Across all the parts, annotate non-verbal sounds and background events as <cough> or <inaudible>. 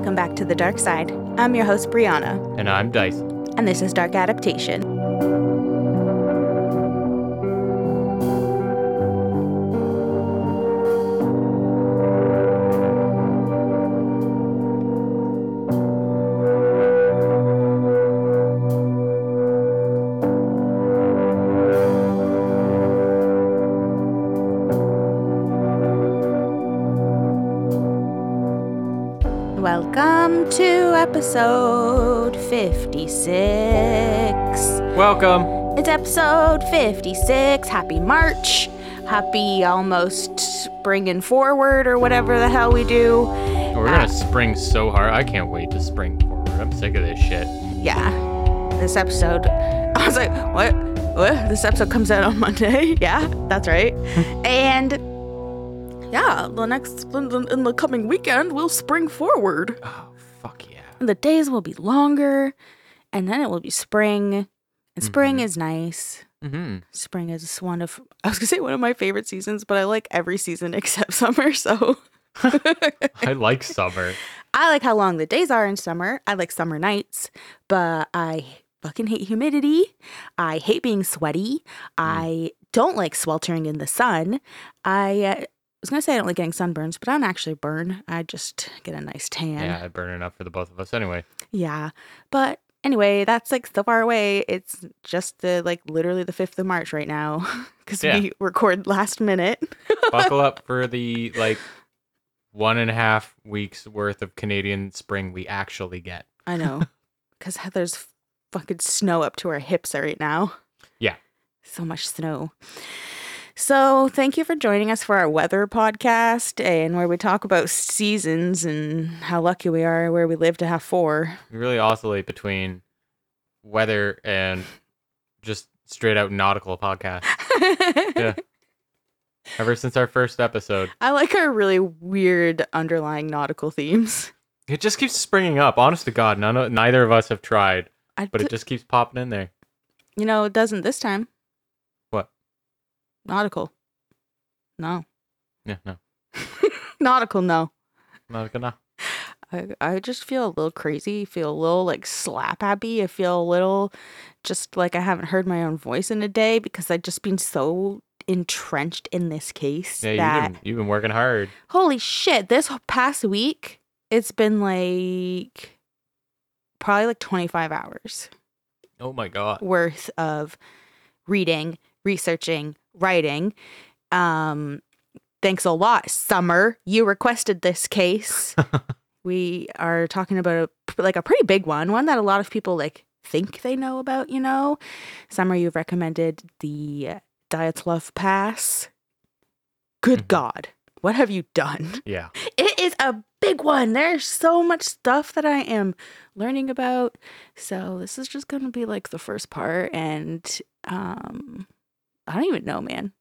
Welcome back to the dark side. I'm your host, Brianna, And I'm Dice. and this is Dark Adaptation. Welcome. It's episode 56. Happy March. Happy almost springing forward or whatever the hell we do. Oh, we're gonna ah. spring so hard. I can't wait to spring forward. I'm sick of this shit. Yeah. This episode, <laughs> I was like, what? What? This episode comes out on Monday? <laughs> Yeah, that's right. <laughs> and yeah, the next, in the, in the coming weekend, we'll spring forward. Oh fuck yeah. And the days will be longer, and then it will be spring. And spring Mhm. is nice. Mm-hmm. Spring is one of I was gonna say one of my favorite seasons, but I like every season <laughs> except summer. So <laughs> I like summer. <laughs> I like how long the days are in summer. I like summer nights, but I fucking hate humidity. I hate being sweaty. I don't like sweltering in the sun. I uh, was gonna say I don't like getting sunburns, but I don't actually burn. I just get a nice tan. Yeah, I burn enough for the both of us anyway. Yeah. But anyway, that's like so far away. It's just the like literally the 5th of March right now <laughs> because Yeah. we record last minute. <laughs> Buckle up for the like one and a half weeks worth of Canadian spring we actually get. I know. <laughs> Because Heather's fucking snow up to our hips right now. Yeah. So much snow. So, thank you for joining us for our weather podcast and where we talk about seasons and how lucky we are where we live to have four. We really oscillate between weather and just straight out nautical podcast. <laughs> Yeah. Ever since our first episode. I like our really weird underlying nautical themes. It just keeps springing up. Honest to God, none of, neither of us have tried, I but d- it just keeps popping in there. You know, it doesn't this time. Nautical. No. Yeah, no, <laughs> Nautical, no. not gonna. I, I just feel a little crazy, feel a little like slap happy. I feel a little just like I haven't heard my own voice in a day because I've just been so entrenched in this case Yeah, that you've been you've been working hard. holy shit, this past week it's been like probably like 25 hours. Oh my God. worth of reading, researching, writing. Um, thanks a lot, Summer. You requested this case. <laughs> we are talking about a like a pretty big one, one that a lot of people like think they know about. You know, Summer, you've recommended the Dyatlov Pass. Good Mhm. God, what have you done? Yeah. <laughs> It is a big one. There's so much stuff that I am learning about. So this is just going to be like the first part and um I don't even know, man.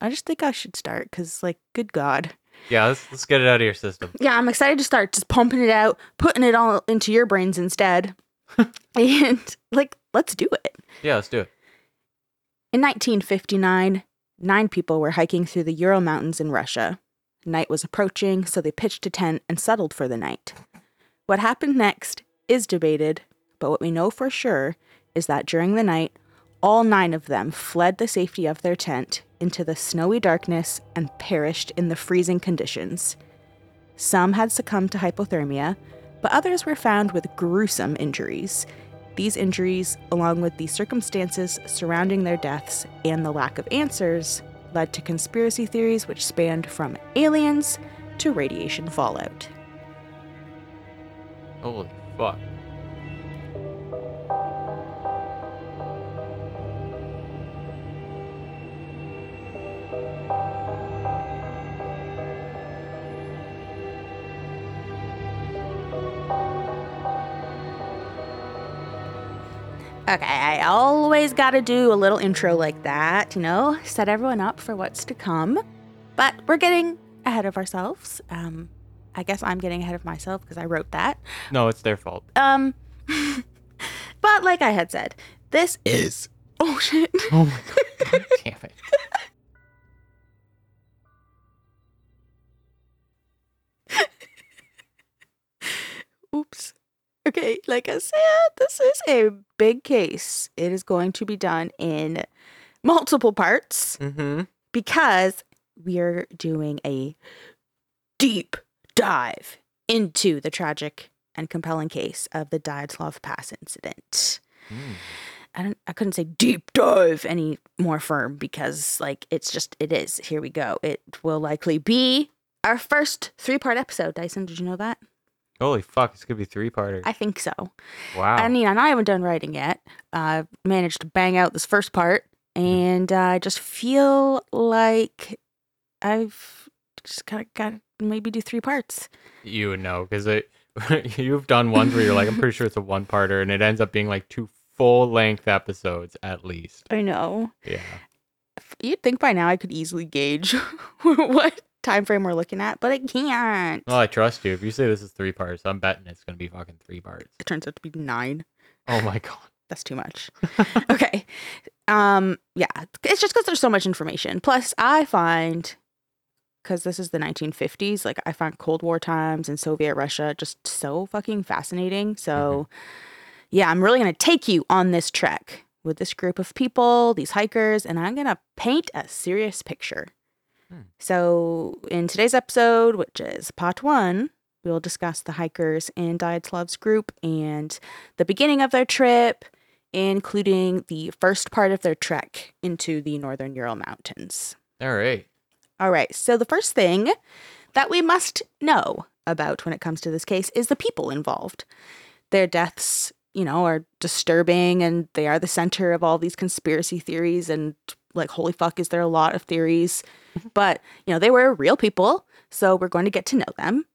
I just think I should start cuz like good god. Yeah, let's let's get it out of your system. Yeah, I'm excited to start just pumping it out, putting it all into your brains instead. <laughs> and like let's do it. Yeah, let's do it. In 1959, nine people were hiking through the Ural Mountains in Russia. Night was approaching, so they pitched a tent and settled for the night. What happened next is debated, but what we know for sure is that during the night, all nine of them fled the safety of their tent into the snowy darkness and perished in the freezing conditions. Some had succumbed to hypothermia, but others were found with gruesome injuries. These injuries, along with the circumstances surrounding their deaths and the lack of answers, led to conspiracy theories which spanned from aliens to radiation fallout. Holy fuck. Okay, I always got to do a little intro like that, you know, set everyone up for what's to come. But we're getting ahead of ourselves. Um, I guess I'm getting ahead of myself because I wrote that. No, it's their fault. Um, <laughs> but like I had said, this is. <laughs> Oh shit. Oh my god. God damn it. Okay, like I said, this is a big case. It is going to be done in multiple parts Mm-hmm. because we are doing a deep dive into the tragic and compelling case of the Dyatlov Pass incident. Mm. I don't I couldn't say deep dive any more firm because like it's just it is. Here we go. It will likely be our first three-part episode. Dyson, did you know that? Holy fuck! It's gonna be three parter. I think so. Wow. I mean, and I haven't done writing yet. I managed to bang out this first part, and uh, I just feel like I've just got got maybe do three parts. you would know because <laughs> you've done ones where you're like, I'm pretty sure it's a one parter, and it ends up being like two full length episodes at least. I know. Yeah. You'd think by now I could easily gauge <laughs> what time frame we're looking at, but it can't. Well, I trust you. If you say this is three parts, I'm betting it's gonna be fucking three parts. It turns out to be nine. Oh my god. <laughs> That's too much. <laughs> okay. Um. Yeah. It's just because there's so much information. Plus, I find because this is the 1950s, like I find Cold War times and Soviet Russia just so fucking fascinating. So, yeah, I'm really gonna take you on this trek with this group of people, these hikers, and I'm gonna paint a serious picture. Hmm. So, in today's episode, which is part one, we'll discuss the hikers in Dyatlov's group and the beginning of their trip, including the first part of their trek into the northern Ural Mountains. All right. All right, so the first thing that we must know about when it comes to this case is the people involved. Their deaths, you know, are disturbing and they are the center of all these conspiracy theories and like holy fuck is there a lot of theories. But, you know, they were real people, so we're going to get to know them.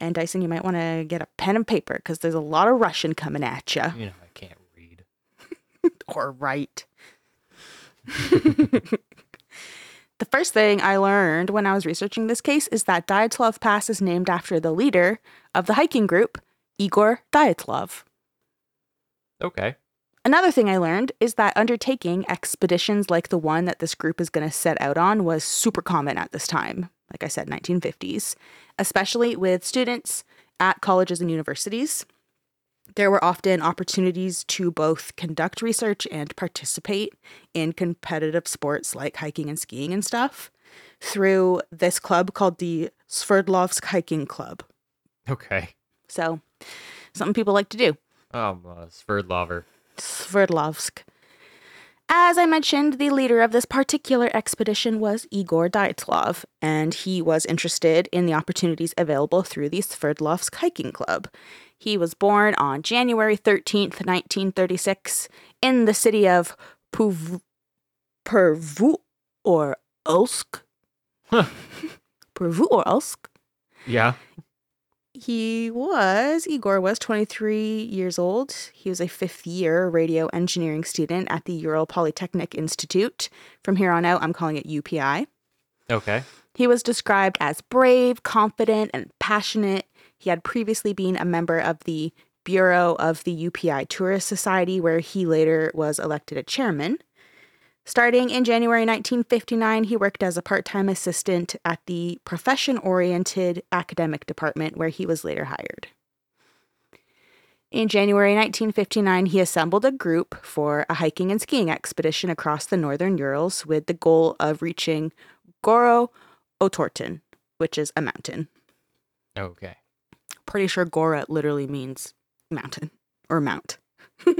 And Dyson, you might want to get a pen and paper because there's a lot of Russian coming at you You know I can't read. <laughs> or write. <laughs> the first thing I learned when I was researching this case is that Dyatlov Pass is named after the leader of the hiking group, Igor Dyatlov. Okay. Another thing I learned is that undertaking expeditions like the one that this group is going to set out on was super common at this time. Like I said, 1950s, especially with students at colleges and universities. There were often opportunities to both conduct research and participate in competitive sports like hiking and skiing and stuff through this club called the Sverdlovsk Hiking Club. Okay. So, something people like to do. Oh, uh, Sverdlover. Sverdlovsk. As I mentioned, the leader of this particular expedition was Igor Dyatlov, and he was interested in the opportunities available through the Sverdlovsk Hiking Club. He was born on January 13th, 1936, in the city of Puv- Pervu or Ulsk. Huh. <laughs> Pervu or Ulsk. Yeah. He was, Igor was 23 years old. He was a fifth year radio engineering student at the Ural Polytechnic Institute. From here on out, I'm calling it UPI. Okay. He was described as brave, confident, and passionate. He had previously been a member of the Bureau of the UPI Tourist Society, where he later was elected a chairman. Starting in January 1959, he worked as a part time assistant at the profession oriented academic department, where he was later hired. In January 1959, he assembled a group for a hiking and skiing expedition across the northern Urals with the goal of reaching Gora Otorten, which is a mountain. Okay. Pretty sure Gora literally means mountain or mount. <laughs> We're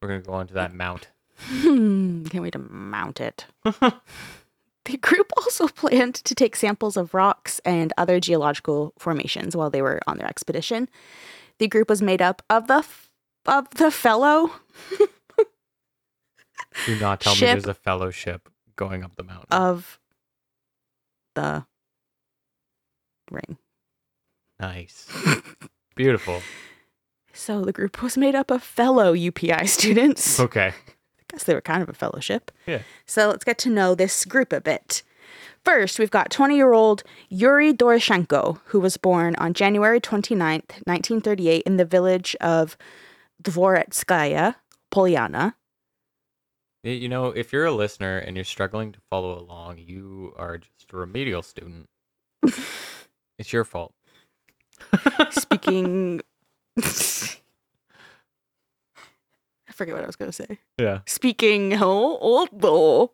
gonna go on to that mount. Hmm, can't wait to mount it. <laughs> the group also <laughs> planned to take samples of rocks and other geological formations while they were on their expedition. The group was made up of the f- of the fellow Do not tell me there's a fellowship going up the mountain. of the ring. nice. Beautiful. <laughs> So the group was made up of fellow UPI students. Okay. I guess they were kind of a fellowship. Yeah. So let's get to know this group a bit. First, we've got 20 year old Yuri Doroshenko, who was born on January 29th, 1938, in the village of Dvoretskaya, Polyana. You know, if you're a listener and you're struggling to follow along, you are just a remedial student. <laughs> it's your fault. Speaking. <laughs> Forget what I was going to say. Yeah. Speaking. Oh, oh, oh.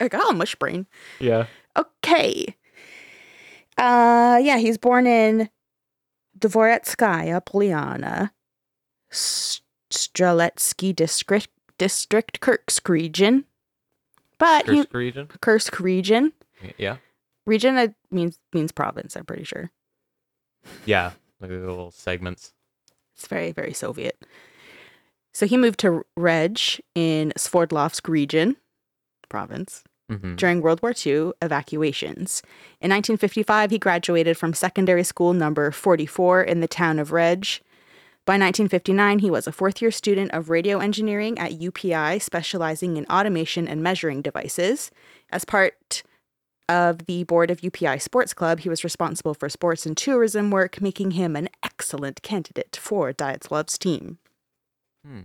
I got a mush brain. Yeah. Okay. Uh, yeah, he's born in Dvoretskaya Polyana, S- Streletsky district, district, Kursk region. But he, Kursk region. Kursk region. Yeah. Region uh, means means province. I'm pretty sure. Yeah. Like the little segments. It's very very Soviet. So he moved to Reg in Sverdlovsk region, province. hmm during World War II evacuations. In 1955, he graduated from secondary school number 44 in the town of Reg. By 1959, he was a fourth year student of radio engineering at UPI, specializing in automation and measuring devices. As part of the board of UPI Sports Club, he was responsible for sports and tourism work, making him an excellent candidate for Dyatlov's team. Hmm.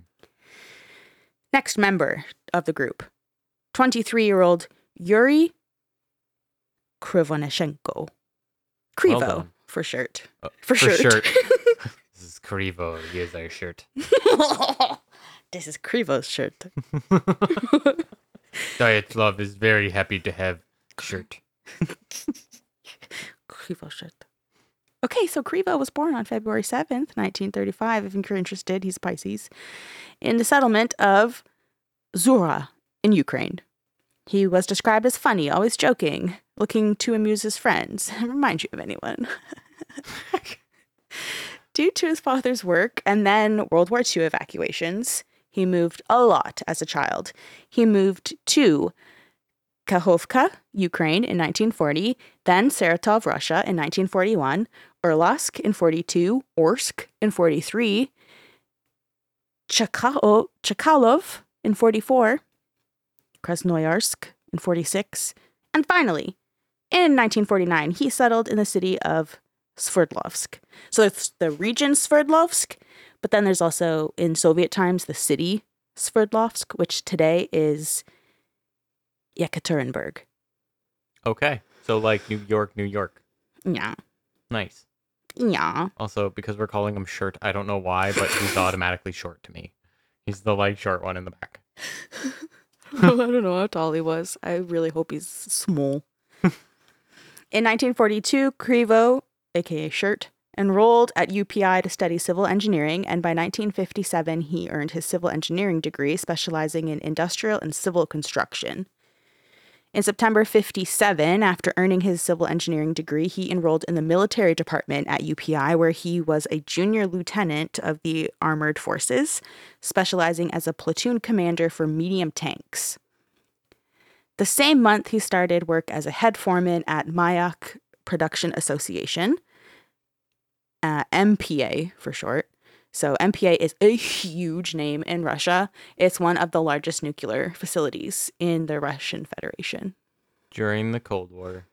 Next member of the group 23 year old Yuri Krivonischenko. Krivo done. for shirt. Uh, For shirt. <laughs> this is Krivo. Here's our shirt. <laughs> this is Krivo's shirt. <laughs> Diet Love is very happy to have shirt. Krivo shirt. Okay, so Krivo was born on February 7th, 1935. If you're interested, he's Pisces. In the settlement of Zura in Ukraine. He was described as funny, always joking, looking to amuse his friends. <laughs> Remind you of anyone. <laughs> Due to his father's work and then World War II evacuations, he moved a lot as a child. He moved to Kakhovka, Ukraine in 1940, then Saratov, Russia in 1941, Urlask in 42, Orsk in 43, Chakao- Chakalov in 44, Krasnoyarsk in 46, and finally, in 1949, he settled in the city of Sverdlovsk. So it's the region Sverdlovsk, but then there's also in Soviet times the city Sverdlovsk, which today is Yekaterinburg. Okay. So like New York, New York. Yeah. Nice. Yeah. Also, because we're calling him shirt, I don't know why, but he's <laughs> automatically short to me. He's the like short one in the back. <laughs> I don't know how tall he was. I really hope he's small. In 1942, Krivo, aka Shirt, enrolled at UPI to study civil engineering, and by 1957, he earned his civil engineering degree, specializing in industrial and civil construction. In September 57, after earning his civil engineering degree, he enrolled in the military department at UPI, where he was a junior lieutenant of the armored forces, specializing as a platoon commander for medium tanks. The same month, he started work as a head foreman at Mayak Production Association, uh, MPA for short. So, MPA is a huge name in Russia. It's one of the largest nuclear facilities in the Russian Federation. During the Cold War.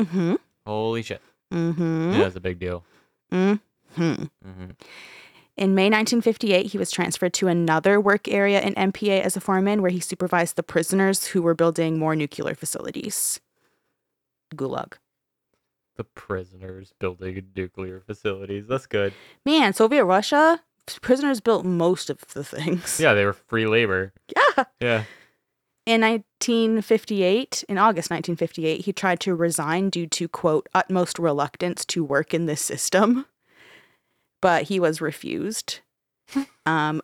Mm hmm. Holy shit. Mm hmm. Yeah, that's a big deal. Mm hmm. hmm In May 1958, he was transferred to another work area in MPA as a foreman where he supervised the prisoners who were building more nuclear facilities. Gulag. The prisoners building nuclear facilities. That's good. Man, Soviet Russia, prisoners built most of the things. Yeah, they were free labor. Yeah. Yeah. In 1958, in August 1958, he tried to resign due to, quote, utmost reluctance to work in this system. But he was refused. <laughs> Um,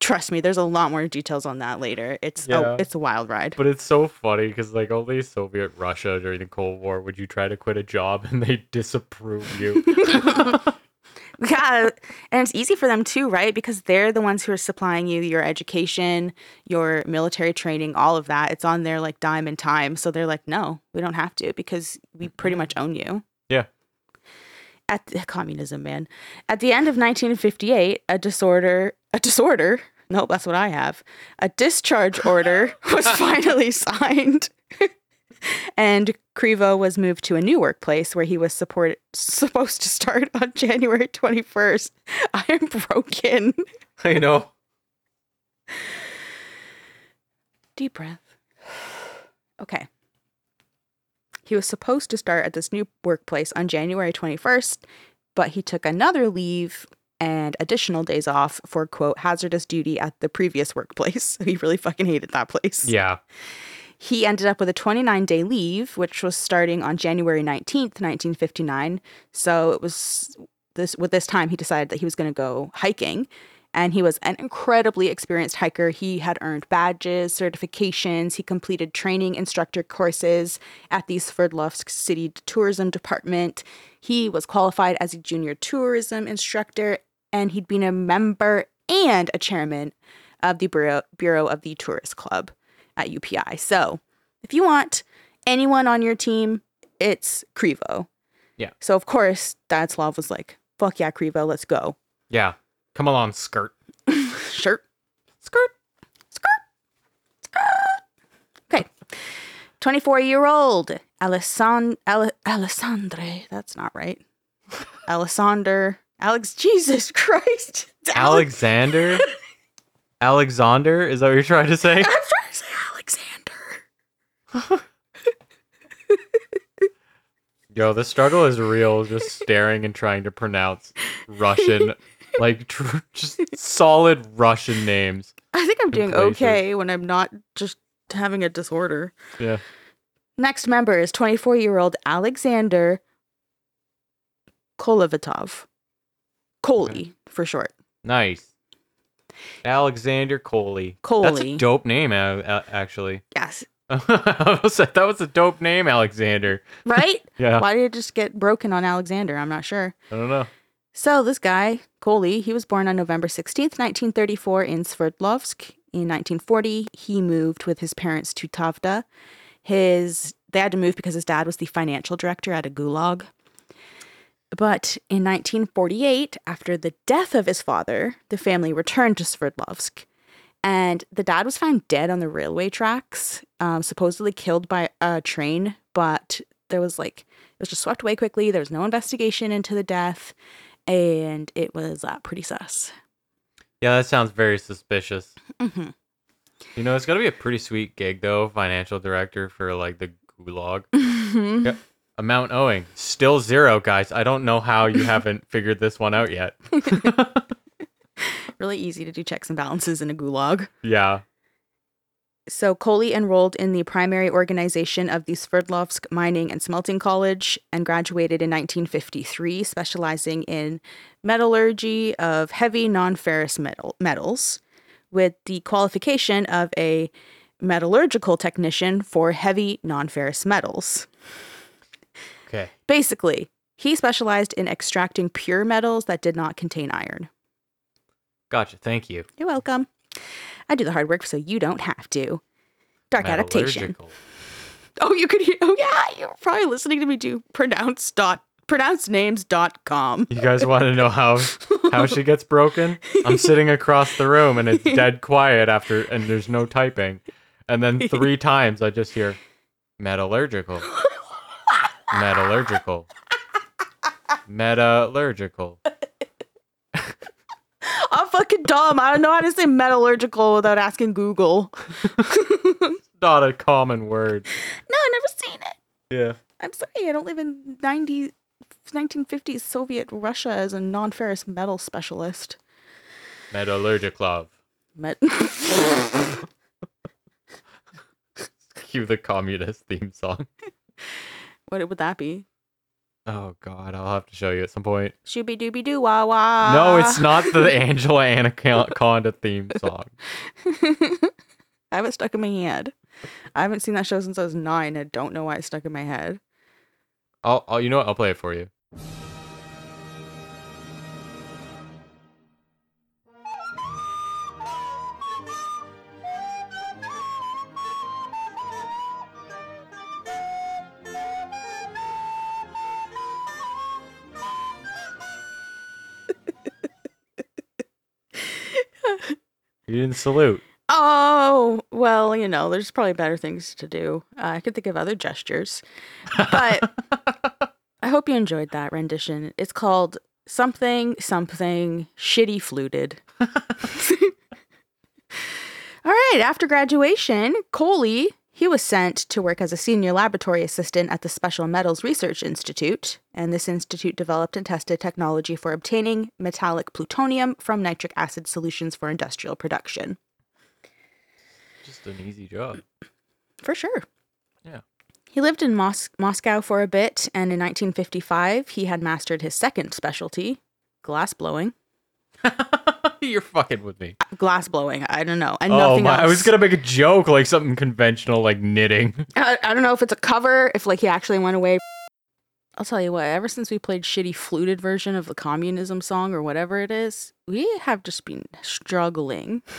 trust me, there's a lot more details on that later. It's Yeah. a, it's a wild ride. But it's so funny because like only Soviet Russia during the Cold War would you try to quit a job <laughs> and they disapprove you. <laughs> Yeah, and it's easy for them too, right? Because they're the ones who are supplying you your education, your military training, all of that. It's on their like dime and time. So they're like, no, we don't have to because we mm-hmm. pretty much own you. Yeah. At the, <laughs> communism, man. At the end of 1958, a disorder, a disorder. No, that's what I have. A discharge order <laughs> was finally signed. <laughs> and Krivo was moved to a new workplace where he was support, supposed to start on <laughs> January 21st. I am broken. I know. Deep breath. Okay. He was supposed to start at this new workplace on January 21st, but he took another leave and additional days off for quote hazardous duty at the previous workplace. <laughs> He really fucking hated that place. Yeah. He ended up with a 29 day leave, which was starting on January 19th, 1959. So it was this with this time he decided that he was going to go hiking and he was an incredibly experienced hiker. He had earned badges, certifications, he completed training instructor courses at the Sverdlovsk City Tourism Department. He was qualified as a junior tourism instructor and he'd been a member and a chairman of the Bureau, Bureau of the Tourist Club at UPI. So, if you want anyone on your team, it's Krivo. Yeah. So, of course, Dadslav was like, fuck yeah, Krivo, let's go. Yeah. Come along, skirt. <laughs> Shirt. Skirt. Skirt. Skirt. Okay. 24 year old Alessand- Ale- Alessandre. That's not right. <laughs> Alessander. Alex. Jesus <laughs> Christ. It's Alexander? Alexander? Is that what you're trying to say? I'm trying to say Alexander. <laughs> Yo, the struggle is real. Just staring and trying to pronounce Russian, like tr- just solid Russian names. I think I'm doing places. okay when I'm not just having a disorder. Yeah. Next member is 24 year old Alexander Kolevatov. Koli for short. Nice. Alexander Coley. That's a dope name, actually. <laughs> Yes. I was like, that was a dope name, Alexander. Right? <laughs> Yeah. Why did it just get broken on Alexander? I'm not sure. I don't know. So this guy, Coley, he was born on November 16th, 1934 in Sverdlovsk. In 1940, he moved with his parents to Tavda. His they had to move because his dad was the financial director at a gulag. But in 1948, after the death of his father, the family returned to Sverdlovsk. And the dad was found dead on the railway tracks, um, supposedly killed by a train, but there was like, it was just swept away quickly. There was no investigation into the death, and it was uh, pretty sus. Yeah, that sounds very suspicious. hmm You know, it's got to be a pretty sweet gig, though. Financial director for like the gulag. <laughs> Mm-hmm. Amount owing still zero, guys. I don't know how you <laughs> haven't figured this one out yet. really easy to do checks and balances in a gulag. yeah. So Coley enrolled in the primary organization of the Sverdlovsk Mining and Smelting College and graduated in 1953, specializing in metallurgy of heavy non-ferrous metal metals, with the qualification of a metallurgical technician for heavy non-ferrous metals. Okay. Basically, he specialized in extracting pure metals that did not contain iron. Gotcha. Thank you. You're welcome. I do the hard work so you don't have to. Dark adaptation. Oh, you could hear. Oh, yeah. You're probably listening to me do pronounce dot pronouncenames.com. You guys want to know how how she gets broken? I'm sitting across the room and it's dead quiet after, and there's no typing. And then three <laughs> times I just hear metallurgical, metallurgical, metallurgical. <laughs> I'm fucking dumb. I don't know how to say metallurgical without asking Google. <laughs> Not a common word. No, I've never seen it. Yeah. I'm sorry. I don't live in 90, 1950s Soviet Russia as a non ferrous metal specialist. Metallurgical. Met- <laughs> Cue the communist theme song. What would that be? Oh God, I'll have to show you at some point. Shooby dooby doo wah wah. No, it's <laughs> not the Angela Anaconda theme song. <laughs> I have it stuck in my head. I haven't seen that show since I was nine. I don't know why it's stuck in my head. I'll, I'll, you know what? I'll play it for you. You didn't salute. Oh, well, you know, there's probably better things to do. Uh, I could think of other gestures. But <laughs> I hope you enjoyed that rendition. It's called Something Something Shitty Fluted. <laughs> <laughs> All right, after graduation, Coley, He was sent to work as a senior laboratory assistant at the Special Metals Research Institute, and this institute developed and tested technology for obtaining metallic plutonium from nitric acid solutions for industrial production. Just an easy job. <clears throat> For sure. Yeah. He lived in Mos- Moscow for a bit, and in 1955, he had mastered his second specialty, glass blowing. <laughs> <laughs> You're fucking with me. Glass blowing, I don't know. And Oh nothing my! else. I was gonna make a joke like something conventional like knitting. <laughs> I, I don't know if it's a cover, if like he actually went away. I'll tell you what, ever since we played shitty fluted version of the communism song or whatever it is, we have just been struggling. <laughs>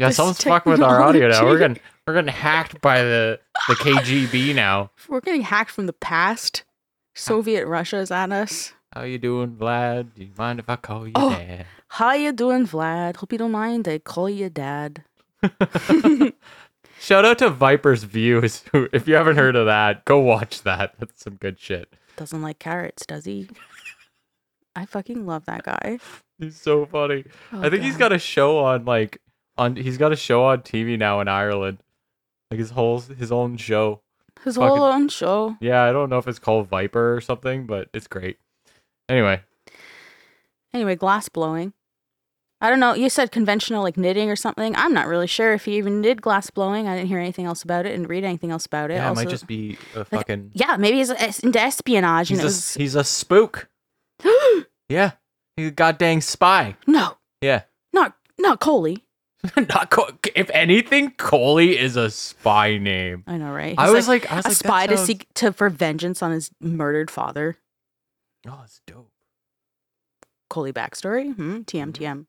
Yeah, someone's fucking with our audio now. We're getting we're getting hacked by the the KGB now. We're getting hacked from the past. Soviet Russia's at us. How you doing, Vlad? Do you mind if I call you Oh. dad? How you doing, Vlad? Hope you don't mind. I call you dad. <laughs> Shout out to Viper's Views. <laughs> Who, if you haven't heard of that, go watch that. That's some good shit. Doesn't like carrots, does he? I fucking love that guy. He's so funny. Oh, I think he's got a show on like on. He's got a show on TV now in Ireland. Like his whole his own show. his fucking- whole own show. Yeah, I don't know if it's called Viper or something, but it's great. Anyway, Anyway, glass blowing. I don't know. You said conventional like knitting or something. I'm not really sure if he even did glass blowing. I didn't hear anything else about it and read anything else about it. yeah, it might just be a fucking. yeah, maybe he's into espionage He's and a was he's a spook. <gasps> Yeah, he's a goddamn spy. no, Yeah, not not Coley. <laughs> not Co- if anything, Coley is a spy name. I know, right? I was like, I was a like, spy to seek to for vengeance on his murdered father. Oh, it's dope. Coley backstory. Hmm. TM Mm-hmm. TM.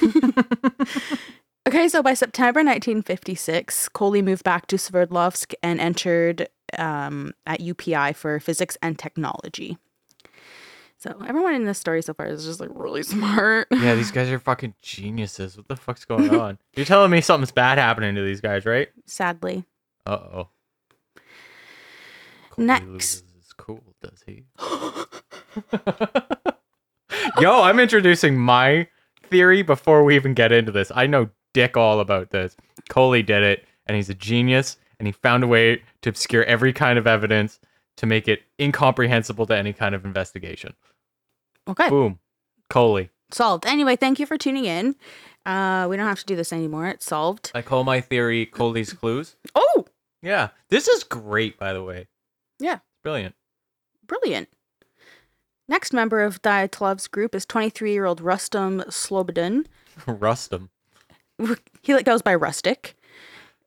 <laughs> Okay, so by September 1956, Coley moved back to Sverdlovsk and entered um, at UPI for physics and technology. So everyone in this story so far is just like really <laughs> smart. Yeah, these guys are fucking geniuses. What the fuck's going <laughs> on? You're telling me something's bad happening to these guys, right? Sadly. Uh oh. Next. is cool, does he? Yo, I'm introducing my theory before we even get into this. I know dick all about this. Coley did it, and he's a genius, and he found a way to obscure every kind of evidence to make it incomprehensible to any kind of investigation. Okay, Boom. Coley. solved. Anyway, thank you for tuning in. Uh, we don't have to do this anymore. It's solved. I call my theory Coley's clues. Oh, Yeah. This is great, by the way. Yeah. Brilliant. brilliant. Next member of Dyatlov's group is 23 year old Rustam Slobodin. <laughs> Rustum. he goes by Rustic.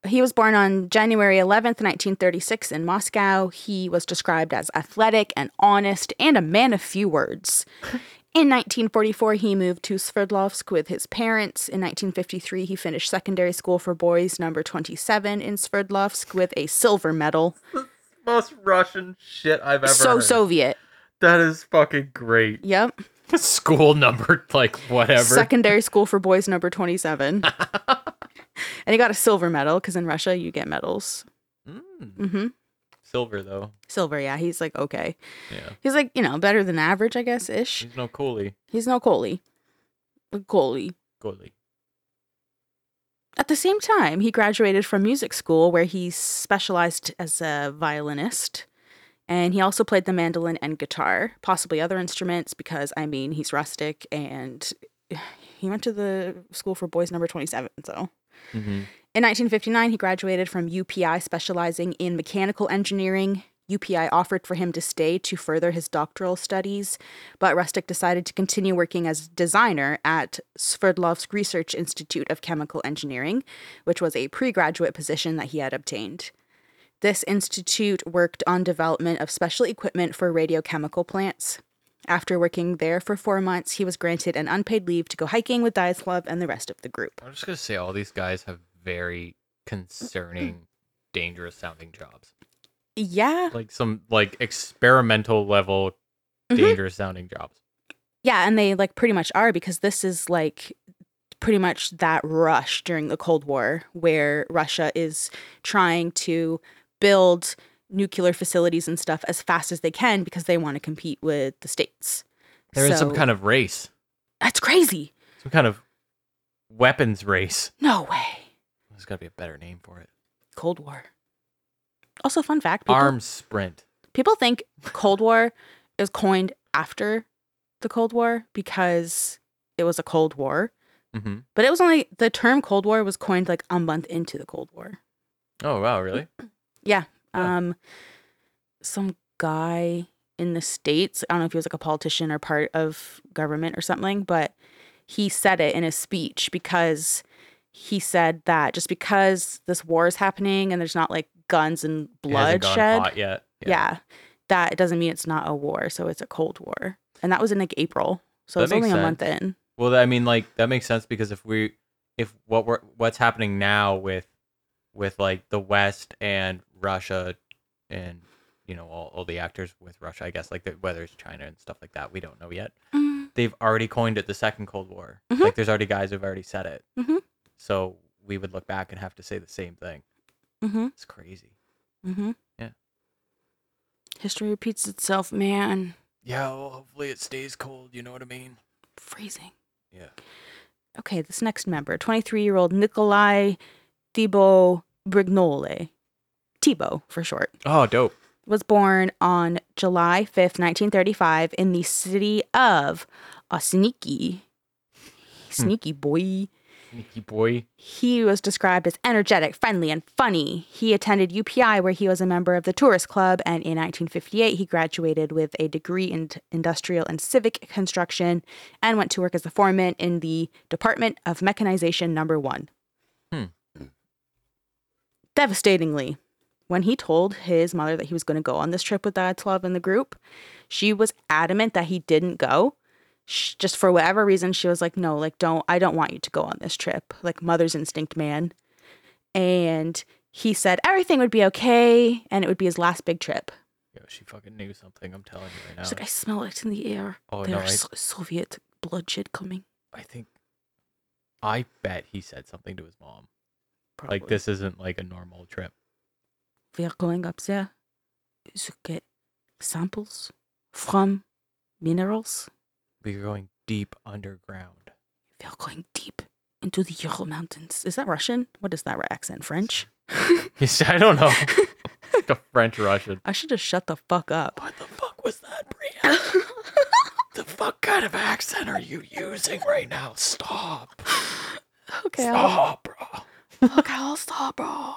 He was born on January 11th, 1936, in Moscow. He was described as athletic and honest and a man of few words. <laughs> In 1944, he moved to Sverdlovsk with his parents. In 1953, he finished secondary school for boys number 27 in Sverdlovsk with a silver medal. <laughs> Most Russian shit I've ever so heard. Soviet. That is fucking great. Yep. <laughs> School number, like whatever. Secondary school for boys number 27. <laughs> and he got a silver medal because in Russia you get medals. Mm. hmm Silver though. Silver, yeah. He's like, okay. Yeah. He's like, you know, better than average, I guess, ish. He's no Cooley. He's no Coley. But Coley. At the same time, he graduated from music school where he specialized as a violinist. And he also played the mandolin and guitar, possibly other instruments, because I mean, he's rustic and he went to the school for boys number 27. So Mm-hmm. in 1959, he graduated from UPI, specializing in mechanical engineering. UPI offered for him to stay to further his doctoral studies, but Rustic decided to continue working as designer at Sverdlovsk Research Institute of Chemical Engineering, which was a pre graduate position that he had obtained. This institute worked on development of special equipment for radiochemical plants. After working there for four months, he was granted an unpaid leave to go hiking with Dyatlov and the rest of the group. I'm just gonna say all these guys have very concerning, dangerous sounding jobs. Yeah, Like some like experimental level Mhm. dangerous sounding jobs. Yeah, and they like pretty much are because this is like pretty much that rush during the Cold War where Russia is trying to build nuclear facilities and stuff as fast as they can because they want to compete with the states. They're in some kind of race. That's crazy. Some kind of weapons race. No way. There's gotta be a better name for it. Cold War. Also, fun fact: people, Arms sprint. people think Cold War is coined after the Cold War because it was a Cold War, hmm but it was only the term Cold War was coined like a month into the Cold War. Oh wow, really? <clears throat> Yeah. Yeah. Um, some guy in the states. I don't know if he was like a politician or part of government or something, but he said it in his speech because he said that just because this war is happening and there's not like guns and It hasn't gone bloodshed, yet. yeah. that it doesn't mean it's not a war. So it's a Cold War, and that was in like April. So That it's only makes a month in. Well, I mean, like that makes sense because if we, if what we're what's happening now with, with like the West and Russia, and you know all, all the actors with Russia, I guess like the, whether it's China and stuff like that, we don't know yet. Mm, They've already coined it the second Cold War. Mhm. Like there's already guys who've already said it. Mhm. So we would look back and have to say the same thing. Mm-hmm. It's crazy. Mm-hmm. Yeah. History repeats itself, man. Yeah. Well, hopefully it stays cold. You know what I mean? Freezing. Yeah. Okay, this next member, 23 year old Nikolai Thibault Brignole, Thibeaux for short, Oh, dope. was born on July 5th, 1935, in the city of Osinniki. Sneaky hmm. boy. Sneaky boy. He was described as energetic, friendly, and funny. He attended UPI, where he was a member of the Tourist Club, and in 1958, he graduated with a degree in industrial and civic construction and went to work as a foreman in the Department of Mechanization Number One. Devastatingly, when he told his mother that he was going to go on this trip with Dyatlov and the group, she was adamant that he didn't go. Sh just for whatever reason, she was like, "No, like, don't. I don't want you to go on this trip." Like mother's instinct, man. And he said everything would be okay, and it would be his last big trip. Yo, she fucking knew something. I'm telling you right now. She's like, "I smell it in the air. Oh, no, There's I- Soviet bloodshed coming." I think. I bet he said something to his mom. Probably. Like this isn't like a normal trip. We are going up there to get samples from minerals. We are going deep underground. We are going deep into the Ural Mountains. Is that Russian? What is that accent? French? <laughs> Yes, I don't know. <laughs> like a French Russian. I should just shut the fuck up. What the fuck was that, Bria? <laughs> the fuck kind of accent are you using right now? Stop. okay, I'll, Stop, bro. I'll stop, bro.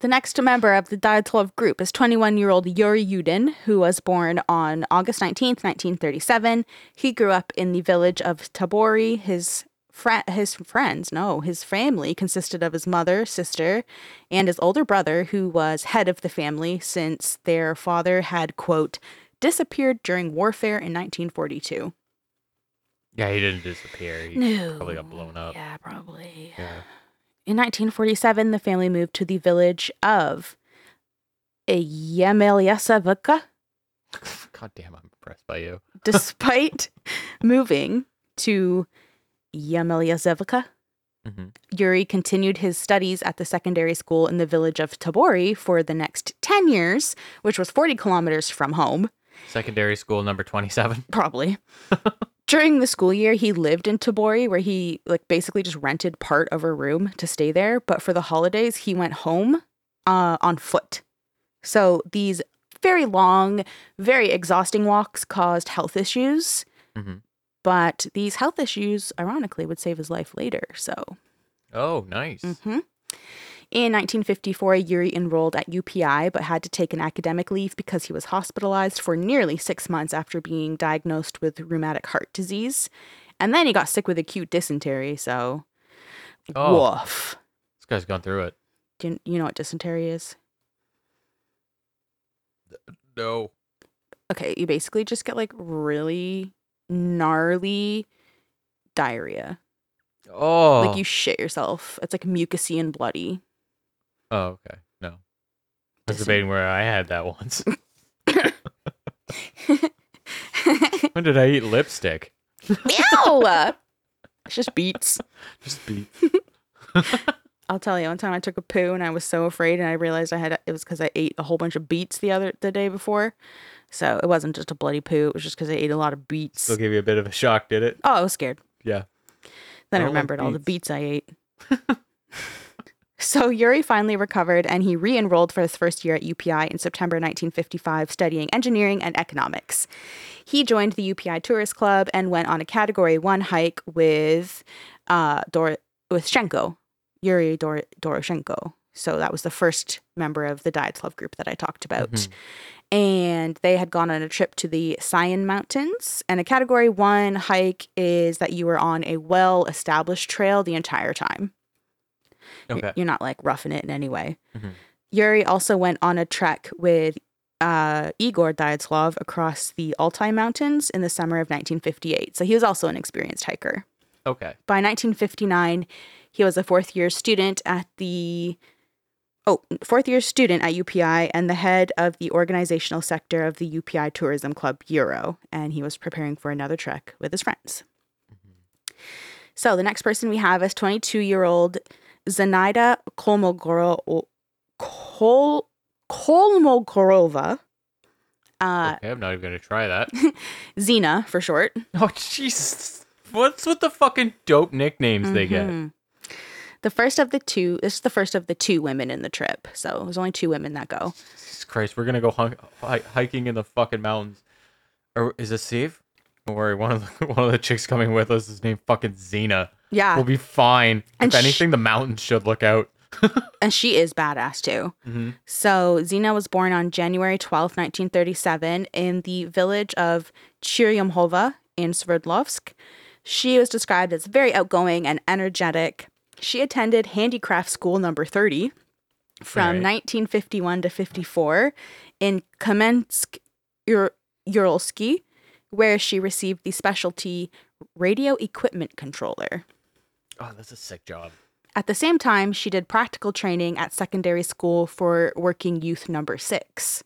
The next member of the Dyatlov group is 21 year old Yuri Yudin, who was born on August 19th, 1937. He grew up in the village of Tabori. His fri his friends, no, his family consisted of his mother, sister, and his older brother, who was head of the family since their father had, quote, disappeared during warfare in 1942. Yeah, he didn't disappear. He No. probably got blown up. Yeah, probably. Yeah. In 1947, the family moved to the village of Yemelyasevica. <laughs> God damn, I'm impressed by you. <laughs> Despite moving to Yemelyasevica, hmm Yuri continued his studies at the secondary school in the village of Tabori for the next 10 years, which was 40 kilometers from home, Secondary school number 27. probably. <laughs> During the school year, he lived in Tabori, where he like basically just rented part of a room to stay there. But for the holidays, he went home uh, on foot. So these very long, very exhausting walks caused health issues. Mhm. But these health issues, ironically, would save his life later. So Oh, nice. hmm In 1954, Yuri enrolled at UPI but had to take an academic leave because he was hospitalized for nearly six months after being diagnosed with rheumatic heart disease. And then he got sick with acute dysentery, so Oh. woof. This guy's gone through it. Do you, you know what dysentery is? No. Okay, you basically just get like really gnarly diarrhea. Oh. Like you shit yourself. It's like mucousy and bloody. Oh, okay. No. <laughs> I was debating where I had that once. <laughs> when did I eat lipstick? Ew! <laughs> It's just beets. Just beets. I'll tell you, one time I took a poo and I was so afraid, and I realized I had it was because I ate a whole bunch of beets the other the day before. So it wasn't just a bloody poo; it was just because I ate a lot of beets. Still gave you a bit of a shock, did it? Oh, I was scared. Yeah. Then I I remembered all the beets. beets I ate. So Yuri finally recovered and he re enrolled for his first year at UPI in September 1955, studying engineering and economics. He joined the UPI Tourist Club and went on a Category 1 hike with, uh, Dor- with Shenko, Yuri Dor- Doroshenko. So that was the first member of the Dyatlov group that I talked about. Mhm. And they had gone on a trip to the Sayan Mountains. And a Category 1 hike is that you were on a well established trail the entire time. You're- Okay. You're not like roughing it in any way. Mhm. Yuri also went on a trek with uh, Igor Dyatlov across the Altai Mountains in the summer of 1958. So he was also an experienced hiker. Okay. By 1959, he was a fourth year student at the oh fourth year student at UPI and the head of the organizational sector of the UPI Tourism Club Euro, and he was preparing for another trek with his friends. So the next person we have is 22 year old Zenaida Kolmogoro Kol Kolmogorova. Uh, okay, I'm not even gonna try that. <laughs> Zena for short. oh Jesus! What's with the fucking dope nicknames they get? Mhm. The first of the two, this is the first of the two women in the trip. So there's only two women that go. Jesus Christ, we're gonna go hi- hi- hiking in the fucking mountains. Or is this safe? Don't worry, one of the <laughs> one of the chicks coming with us is named fucking Xena. Yeah. We'll be fine. And if anything, the mountains should look out. <laughs> and she is badass too. Mhm. So Zena was born on January 12th, 1937, in the village of Chiryomhova in Sverdlovsk. She was described as very outgoing and energetic. She attended handicraft school number 30 from Right. 1951 to 54 in Kamensk, Ur- Uralsky, where she received the specialty radio equipment controller. Oh, that's a sick job. At the same time, she did practical training at secondary school for working youth number six.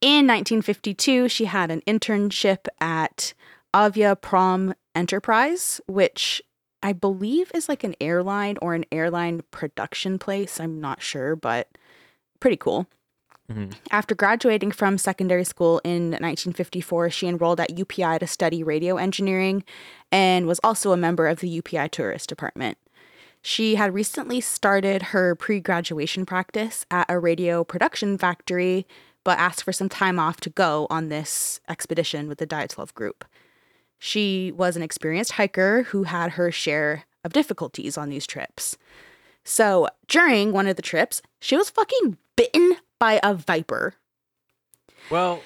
In 1952, she had an internship at Avia Prom Enterprise, which I believe is like an airline or an airline production place. I'm not sure, but pretty cool. Mhm. After graduating from secondary school in 1954, she enrolled at UPI to study radio engineering and was also a member of the UPI tourist department. She had recently started her pre graduation practice at a radio production factory, but asked for some time off to go on this expedition with the Dyatlov group. She was an experienced hiker who had her share of difficulties on these trips. So during one of the trips, she was fucking bitten by a viper. Well,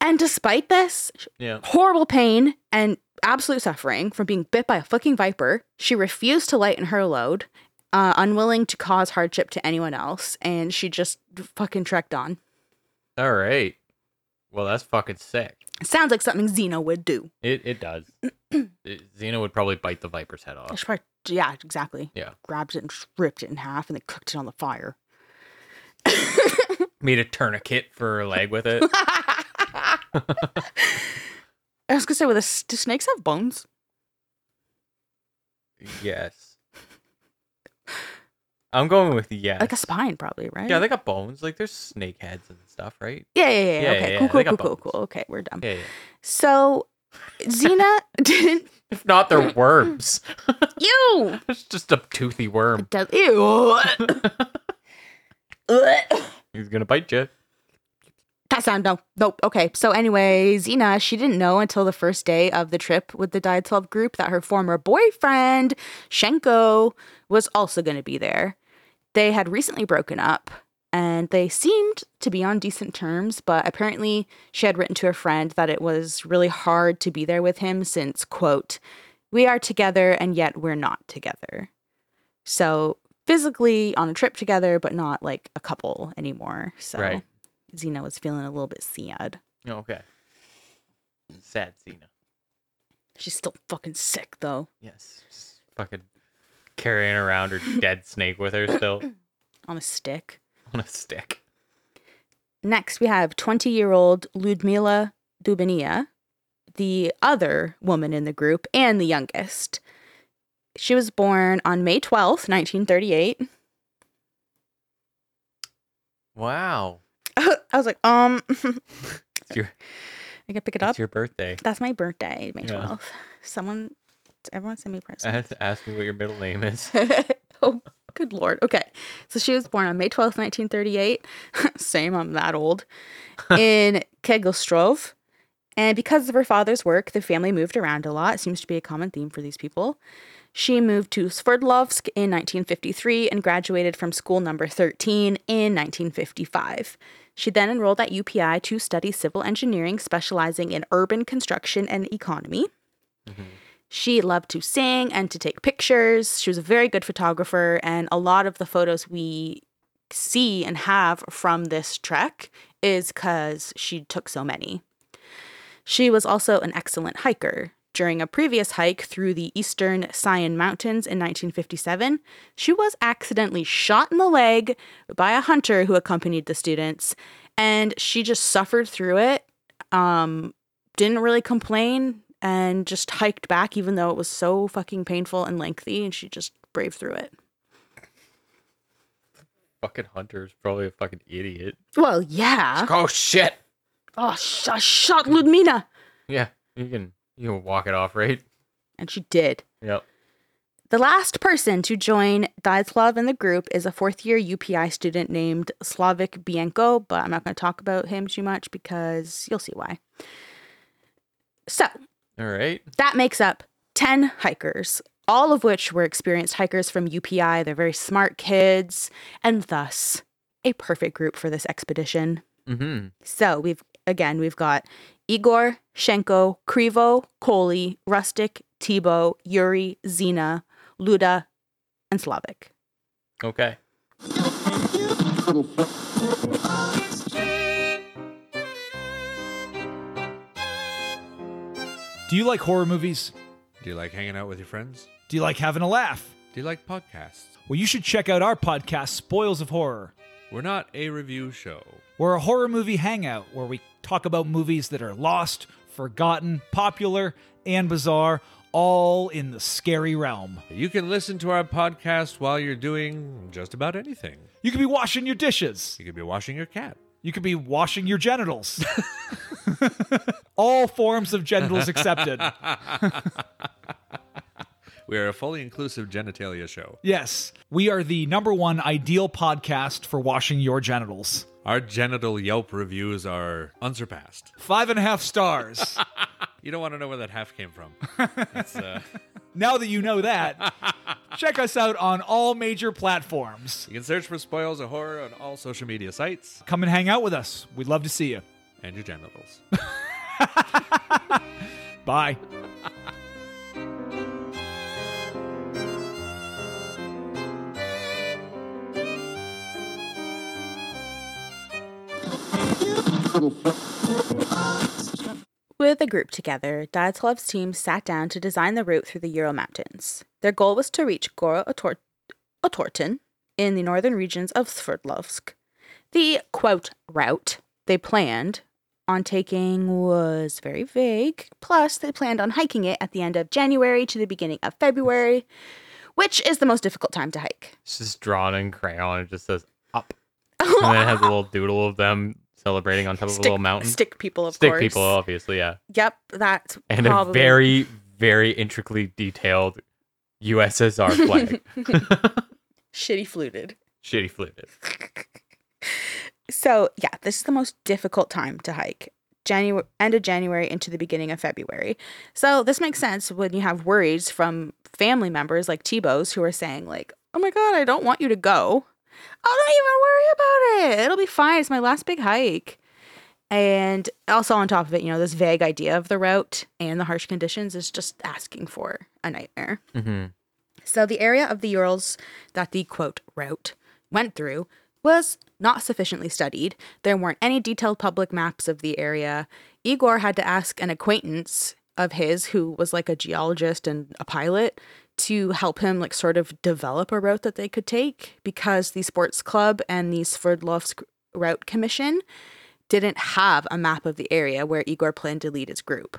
And despite this, yeah. horrible pain and absolute suffering from being bit by a fucking viper, she refused to lighten her load, uh, unwilling to cause hardship to anyone else, and she just fucking trekked on. All right. Well, that's fucking sick. Sounds like something Xena would do. It it does. <clears throat> Xena would probably bite the viper's head off. She probably- yeah, exactly. Yeah. Grabbed it and ripped it in half and then cooked it on the fire. Made a tourniquet for her leg with it. <laughs> I was gonna say, with a, s- do snakes have bones? yes. I'm going with yes. Like a spine, probably, right? Yeah, they got bones. Like there's snake heads and stuff, right? yeah, yeah, yeah. Yeah, okay, yeah, cool, cool, cool, cool, bones. cool. Okay, we're done. Yeah, yeah. So, Xena <laughs> <laughs> didn't. If not, they're <laughs> worms. Ew! it's just a toothy worm. Does, ew! He's gonna bite you. Sound no, nope. Okay, so anyway, Xena, she didn't know until the first day of the trip with the Dyatlov group that her former boyfriend Shenko was also going to be there. They had recently broken up, and they seemed to be on decent terms. But apparently, she had written to a friend that it was really hard to be there with him since quote, "We are together and yet we're not together." So physically on a trip together, but not like a couple anymore. So. Right. Xena was feeling a little bit sad. Oh, okay. Sad Xena. She's still fucking sick though. Yes. Just fucking carrying around her <laughs> dead snake with her still On a stick. on a stick. Next, we have 20 year old Ludmila Dubinina, the other woman in the group and the youngest. She was born on May 12th, 1938. Wow. <laughs> I was like, um, your I can pick it up. it's your birthday. That's my birthday, May Yeah. 12th. Someone, everyone send me present. I presents. to ask me what your middle name is. <laughs> oh, Good lord. Okay. So she was born on May 12th, 1938. <laughs> Same, I'm that old. In Kegostrov. And because of her father's work, the family moved around a lot. It seems to be a common theme for these people. She moved to Sverdlovsk in 1953 and graduated from school number 13 in 1955. She then enrolled at UPI to study civil engineering, specializing in urban construction and economy. Mm-hmm. She loved to sing and to take pictures. She was a very good photographer, and a lot of the photos we see and have from this trek is because she took so many. She was also an excellent hiker. During a previous hike through the eastern Sayan Mountains in 1957, she was accidentally shot in the leg by a hunter who accompanied the students, and she just suffered through it. Um, didn't really complain and just hiked back, even though it was so fucking painful and lengthy, and she just braved through it. Fucking Hunter's probably a fucking idiot. Well, yeah. Oh shit. Oh, sh- I shot Ludmina, Yeah, you can you can walk it off, right? and she did. Yep. The last person to join Dyatlov in the group is a fourth year UPI student named Slavik Bienko, but I'm not going to talk about him too much because you'll see why. So All right. that makes up 10 hikers, all of which were experienced hikers from UPI. They're very smart kids, and thus a perfect group for this expedition. Mm-hmm. So we've again we've got Igor, Shenko, Krivo, Koli, Rustic, Thibeaux, Yuri, Zena, Luda, and Slavik. Okay. Do you like horror movies? Do you like hanging out with your friends? Do you like having a laugh? Do you like podcasts? Well, you should check out our podcast, Spoils of Horror. We're not a review show. We're a horror movie hangout where we talk about movies that are lost, forgotten, popular, and bizarre, all in the scary realm. You can listen to our podcast while you're doing just about anything. You could be washing your dishes. You could be washing your cat. You could be washing your genitals. <laughs> all forms of genitals accepted. <laughs> We are a fully inclusive genitalia show. Yes, we are the number one ideal podcast for washing your genitals. Our genital Yelp reviews are unsurpassed. Five and a half stars. <laughs> You don't want to know where that half came from. Uh, <laughs> now that you know that, check us out on all major platforms. you can search for Spoils of Horror on all social media sites Come and hang out with us. We'd love to see you. and your genitals. <laughs> Bye. With the group together, Dyatlov's team sat down to design the route through the Ural Mountains. Their goal was to reach Gora Otor- Otorten in the northern regions of Sverdlovsk. The quote route they planned on taking was very vague. Plus, they planned on hiking it at the end of January to the beginning of February, which is the most difficult time to hike. It's just drawn in crayon. It just says up, <laughs> and then it has a little doodle of them celebrating on top of a little mountain. Stick people, of course. Stick course. people, obviously, yeah, Yep, that's and probably a very, very intricately detailed USSR flag. <laughs> <laughs> shitty fluted. Shitty fluted. <laughs> So, yeah, this is the most difficult time to hike. January end of January into the beginning of February. So, this makes sense when you have worries from family members like Thibeaux's who are saying like, "Oh my god, I don't want you to go." Oh, don't even worry about it. It'll be fine. It's my last big hike. And also on top of it, you know, this vague idea of the route and the harsh conditions is just asking for a nightmare. hmm So the area of the Urals that the quote route went through was not sufficiently studied. There weren't any detailed public maps of the area. Igor had to ask an acquaintance of his who was like a geologist and a pilot to help him like sort of develop a route that they could take because the sports club and the Sverdlovsk route commission didn't have a map of the area where Igor planned to lead his group.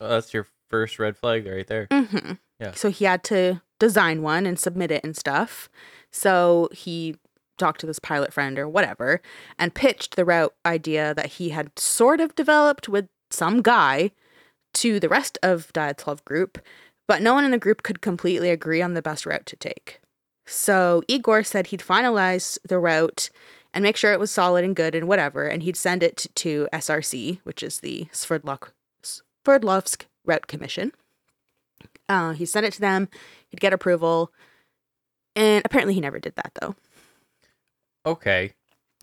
Oh, that's your first red flag right there. Mm-hmm. Yeah. So he had to design one and submit it and stuff. So he talked to this pilot friend or whatever and pitched the route idea that he had sort of developed with some guy to the rest of Dyatlov group, but no one in the group could completely agree on the best route to take. So Igor said he'd finalize the route and make sure it was solid and good and whatever, and he'd send it to SRC, which is the Sverdlovsk, Sverdlovsk Route Commission. Uh, he sent it to them. He'd get approval, and apparently he never did that though. Okay.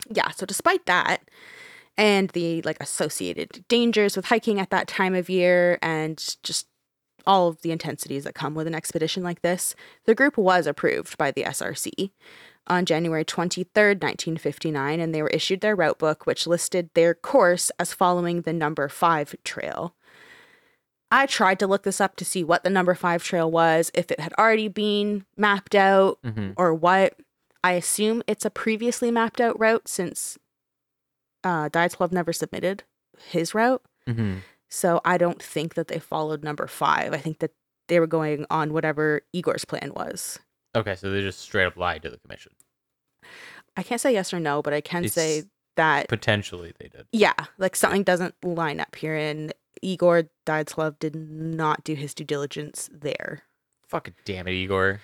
Yeah. So despite that, and the like associated dangers with hiking at that time of year, and just all of the intensities that come with an expedition like this, the group was approved by the SRC on January 23rd, 1959, and they were issued their route book, which listed their course as following the number five trail. I tried to look this up to see what the number five trail was, if it had already been mapped out hmm or what. I assume it's a previously mapped out route since uh, never submitted his route. hmm So I don't think that they followed number five. I think that they were going on whatever Igor's plan was. Okay, so they just straight up lied to the commission. I can't say yes or no, but I can It's- say that Potentially, they did. yeah, like something doesn't line up here, and Igor Dyatlov did not do his due diligence there. Fucking damn it, Igor.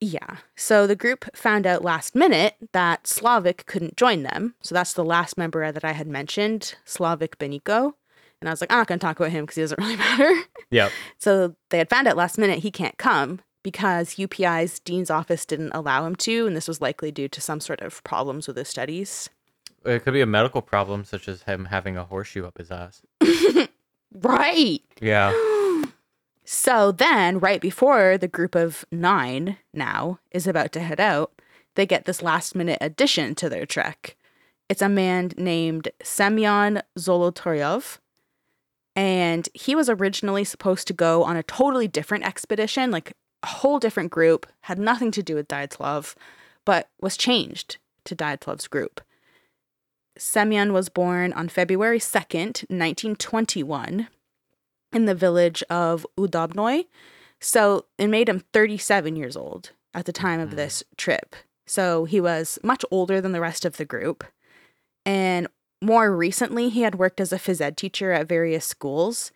Yeah. So the group found out last minute that Slavik couldn't join them. So that's the last member that I had mentioned, Slavik Beniko. And I was like, I'm not going to talk about him because he doesn't <laughs> really matter. Yeah. So they had found out last minute he can't come because UPI's dean's office didn't allow him to. And this was likely due to some sort of problems with his studies. It could be a medical problem, such as him having a horseshoe up his ass. <laughs> Right. Yeah. <gasps> So then, right before the group of nine now is about to head out, they get this last minute addition to their trek. It's a man named Semyon Zolotaryov. And he was originally supposed to go on a totally different expedition, like a whole different group, had nothing to do with Dyatlov, but was changed to Dyatlov's group. Semyon was born on February 2nd, 1921, in the village of Udobnoy. So it made him 37 years old at the time of Mhm. this trip. So he was much older than the rest of the group. And more recently, he had worked as a phys ed teacher at various schools,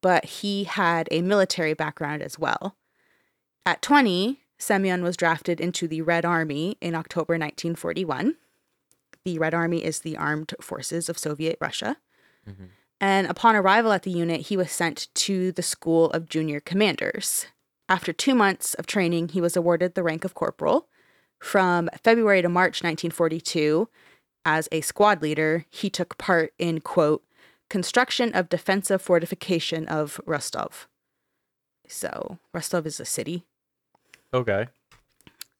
but he had a military background as well. At 20, Semyon was drafted into the Red Army in October 1941. The Red Army is the armed forces of Soviet Russia. Mm-hmm. And upon arrival at the unit, he was sent to the School of Junior Commanders. After two months of training, he was awarded the rank of corporal. From February to March 1942, as a squad leader, he took part in, quote, construction of defensive fortification of Rostov. So, Rostov is a city. Okay.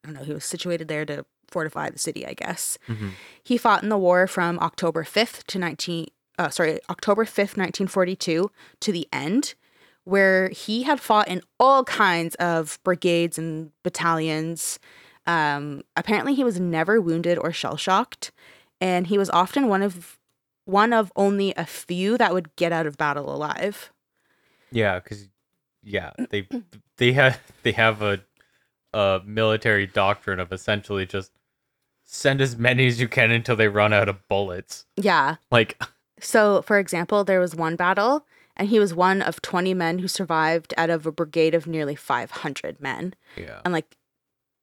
I don't know, he was situated there to fortify the city, I guess. hmm He fought in the war from October 5th to 19 uh, sorry, October 5th, 1942 to the end where he had fought in all kinds of brigades and battalions. Um, apparently he was never wounded or shell shocked and he was often one of one of only a few that would get out of battle alive. Yeah, because yeah, they they have they have a a military doctrine of essentially just send as many as you can until they run out of bullets. Yeah. Like, So, for example, there was one battle, and he was one of 20 men who survived out of a brigade of nearly 500 men. yeah, And, like,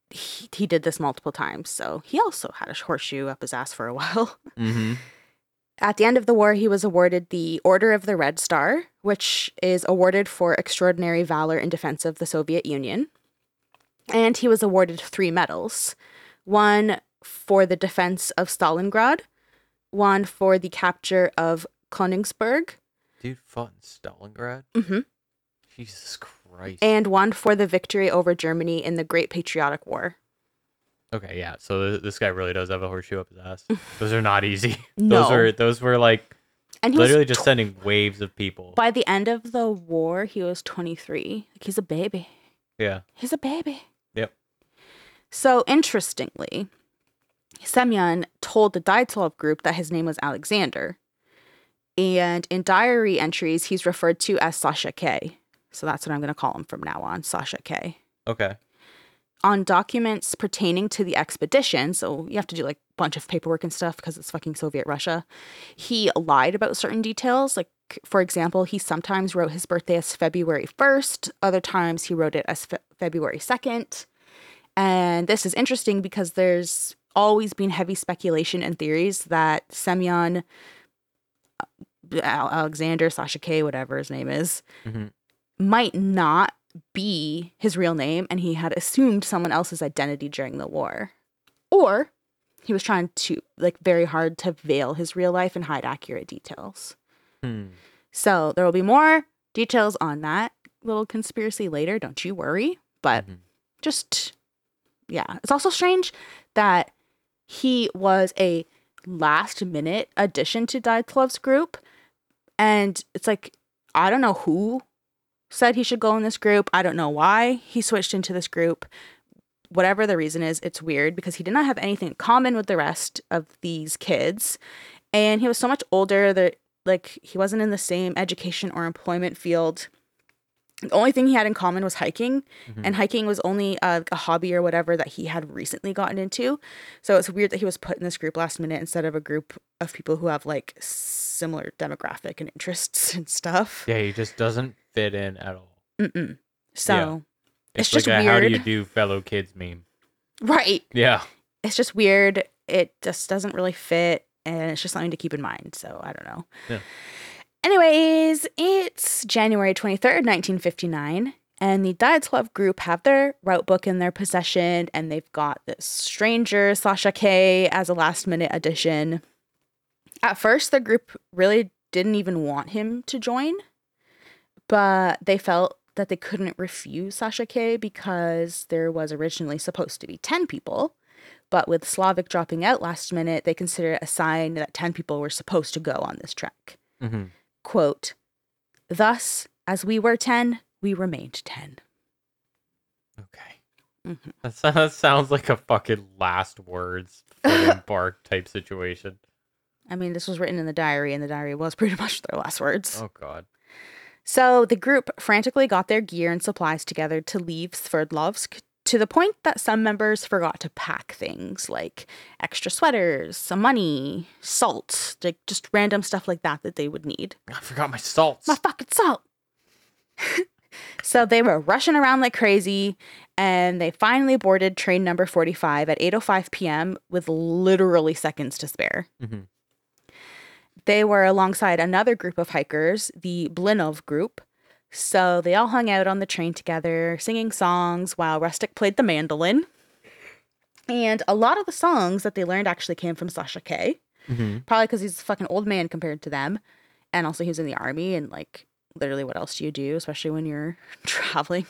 he, he did this multiple times. So, he also had a horseshoe up his ass for a <laughs> while. mm-hmm. At the end of the war, he was awarded the Order of the Red Star, which is awarded for extraordinary valor in defense of the Soviet Union. And he was awarded three medals one for the defense of Stalingrad, one for the capture of Königsberg, dude fought in Stalingrad. Mhm. Jesus Christ. And one for the victory over Germany in the Great Patriotic War. okay, yeah. So th- this guy really does have a horseshoe up his ass. <laughs> Those are not easy. <laughs> No. Those were those were like And he literally just tw- sending waves of people. by the end of the war, he was 23. Like he's a baby. yeah. He's a baby. Yep. So interestingly, Semyon told the Dyatlov group that his name was Alexander. And in diary entries, he's referred to as Sasha K. So that's what I'm going to call him from now on, Sasha K. Okay. On documents pertaining to the expedition, so you have to do like a bunch of paperwork and stuff because it's fucking Soviet Russia. He lied about certain details. Like, for example, he sometimes wrote his birthday as February 1st, other times he wrote it as fe- February 2nd. And this is interesting because there's always been heavy speculation and theories that Semyon uh, Alexander, Sasha K, whatever his name is, Mhm. Might not be his real name and he had assumed someone else's identity during the war. Or he was trying to, like, very hard to veil his real life and hide accurate details. Hmm. So there will be more details on that little conspiracy later. Don't you worry. But Mhm. just, yeah. It's also strange that he was a last minute addition to Dyatlov's group. And it's like, I don't know who said he should go in this group. I don't know why he switched into this group. Whatever the reason is, it's weird because he did not have anything in common with the rest of these kids. And he was so much older that like he wasn't in the same education or employment field. The only thing he had in common was hiking, mm-hmm. and hiking was only a, a hobby or whatever that he had recently gotten into. So it's weird that he was put in this group last minute instead of a group of people who have like similar demographic and interests <laughs> and stuff. Yeah, he just doesn't fit in at all. Mm-mm. So It's, It's just like a how do you do fellow kids meme. right, Yeah. it's just weird. It just doesn't really fit, and it's just something to keep in mind. So I don't know. Yeah. Anyways, it's January 23rd, 1959, and the Dyatlov group have their route book in their possession, and they've got this stranger, Sasha K, as a last minute addition. At first, the group really didn't even want him to join, but they felt that they couldn't refuse Sasha K because there was originally supposed to be 10 people. But with Slavik dropping out last minute, they consider it a sign that 10 people were supposed to go on this trek. hmm Quote, Thus, as we were 10, we remained 10. Okay. Mhm. That, so- that sounds like a fucking last words <laughs> bark type situation. I mean, this was written in the diary, and the diary was pretty much their last words. Oh god. So the group frantically got their gear and supplies together to leave Sverdlovsk to the point that some members forgot to pack things like extra sweaters, some money, salt, like just random stuff like that that they would need. I forgot my salts. My fucking salt. <laughs> so they were rushing around like crazy and they finally boarded train number 45 at 8:05 p.m. with literally seconds to spare. Mhm. They were alongside another group of hikers, the Blinov group. So they all hung out on the train together, singing songs while Rustic played the mandolin. And a lot of the songs that they learned actually came from Sasha K. Mhm. Probably because he's a fucking old man compared to them. And also he was in the army and like literally what else do you do, especially when you're <laughs> traveling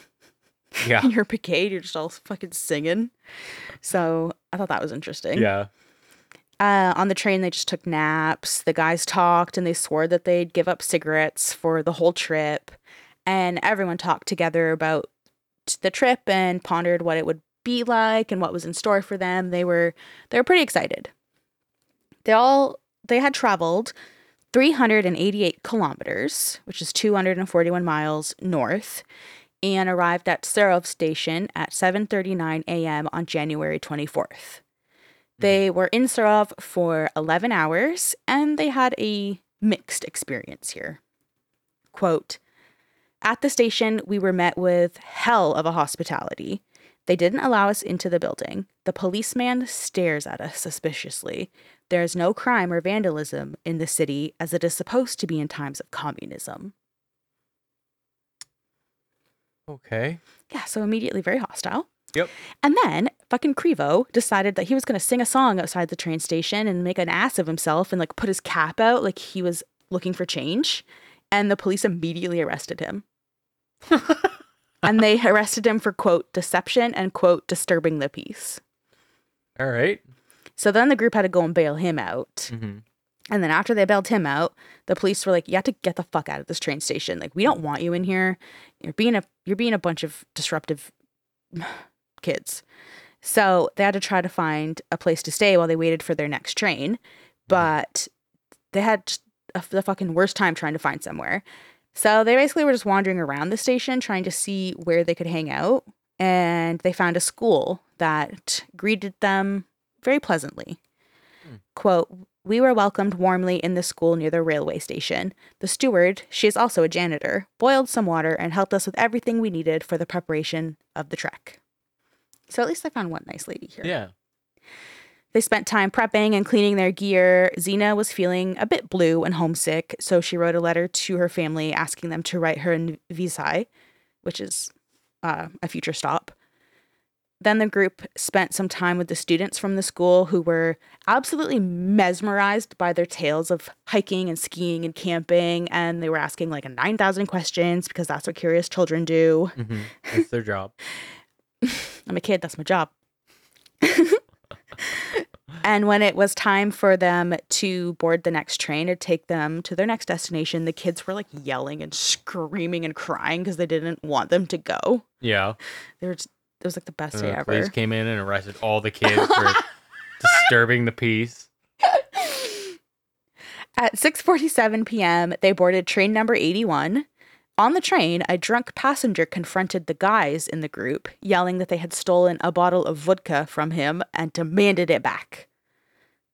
Yeah. in your brigade, you're just all fucking singing. So I thought that was interesting. Yeah. Uh, on the train, they just took naps. The guys talked and they swore that they'd give up cigarettes for the whole trip. And everyone talked together about the trip and pondered what it would be like and what was in store for them. They were they were pretty excited. They all they had traveled 388 kilometers, which is 241 miles north, and arrived at Serov station at 7:39 a.m. on January 24th. Mm-hmm. They were in Serov for 11 hours and they had a mixed experience here. Quote At the station, we were met with hell of a hospitality. They didn't allow us into the building. The policeman stares at us suspiciously. There is no crime or vandalism in the city as it is supposed to be in times of communism. Okay. Yeah, so immediately very hostile. Yep. And then fucking Krivo decided that he was going to sing a song outside the train station and make an ass of himself and like put his cap out like he was looking for change. And the police immediately arrested him. <laughs> and they arrested him for quote deception and quote disturbing the peace. All right. So then the group had to go and bail him out. Mhm. And then after they bailed him out, the police were like, "You have to get the fuck out of this train station. Like, we don't want you in here. You're being a you're being a bunch of disruptive kids." So they had to try to find a place to stay while they waited for their next train, but they had a, the fucking worst time trying to find somewhere. So they basically were just wandering around the station trying to see where they could hang out, and they found a school that greeted them very pleasantly. Quote, we were welcomed warmly in the school near the railway station. The steward, she is also a janitor, boiled some water and helped us with everything we needed for the preparation of the trek. So at least I found one nice lady here. Yeah. They spent time prepping and cleaning their gear. Xena was feeling a bit blue and homesick, so she wrote a letter to her family asking them to write her in Vizhay, which is uh, a future stop. Then the group spent some time with the students from the school who were absolutely mesmerized by their tales of hiking and skiing and camping. And they were asking like 9,000 questions because that's what curious children do. hmm That's their <laughs> job. I'm a kid, that's my job. <laughs> and when it was time for them to board the next train to take them to their next destination, the kids were like yelling and screaming and crying because they didn't want them to go. Yeah. They were just, it was like the best day the ever. police came in and arrested all the kids for <laughs> disturbing the peace. At 6:47 p.m., they boarded train number 81. On the train, a drunk passenger confronted the guys in the group, yelling that they had stolen a bottle of vodka from him and demanded it back.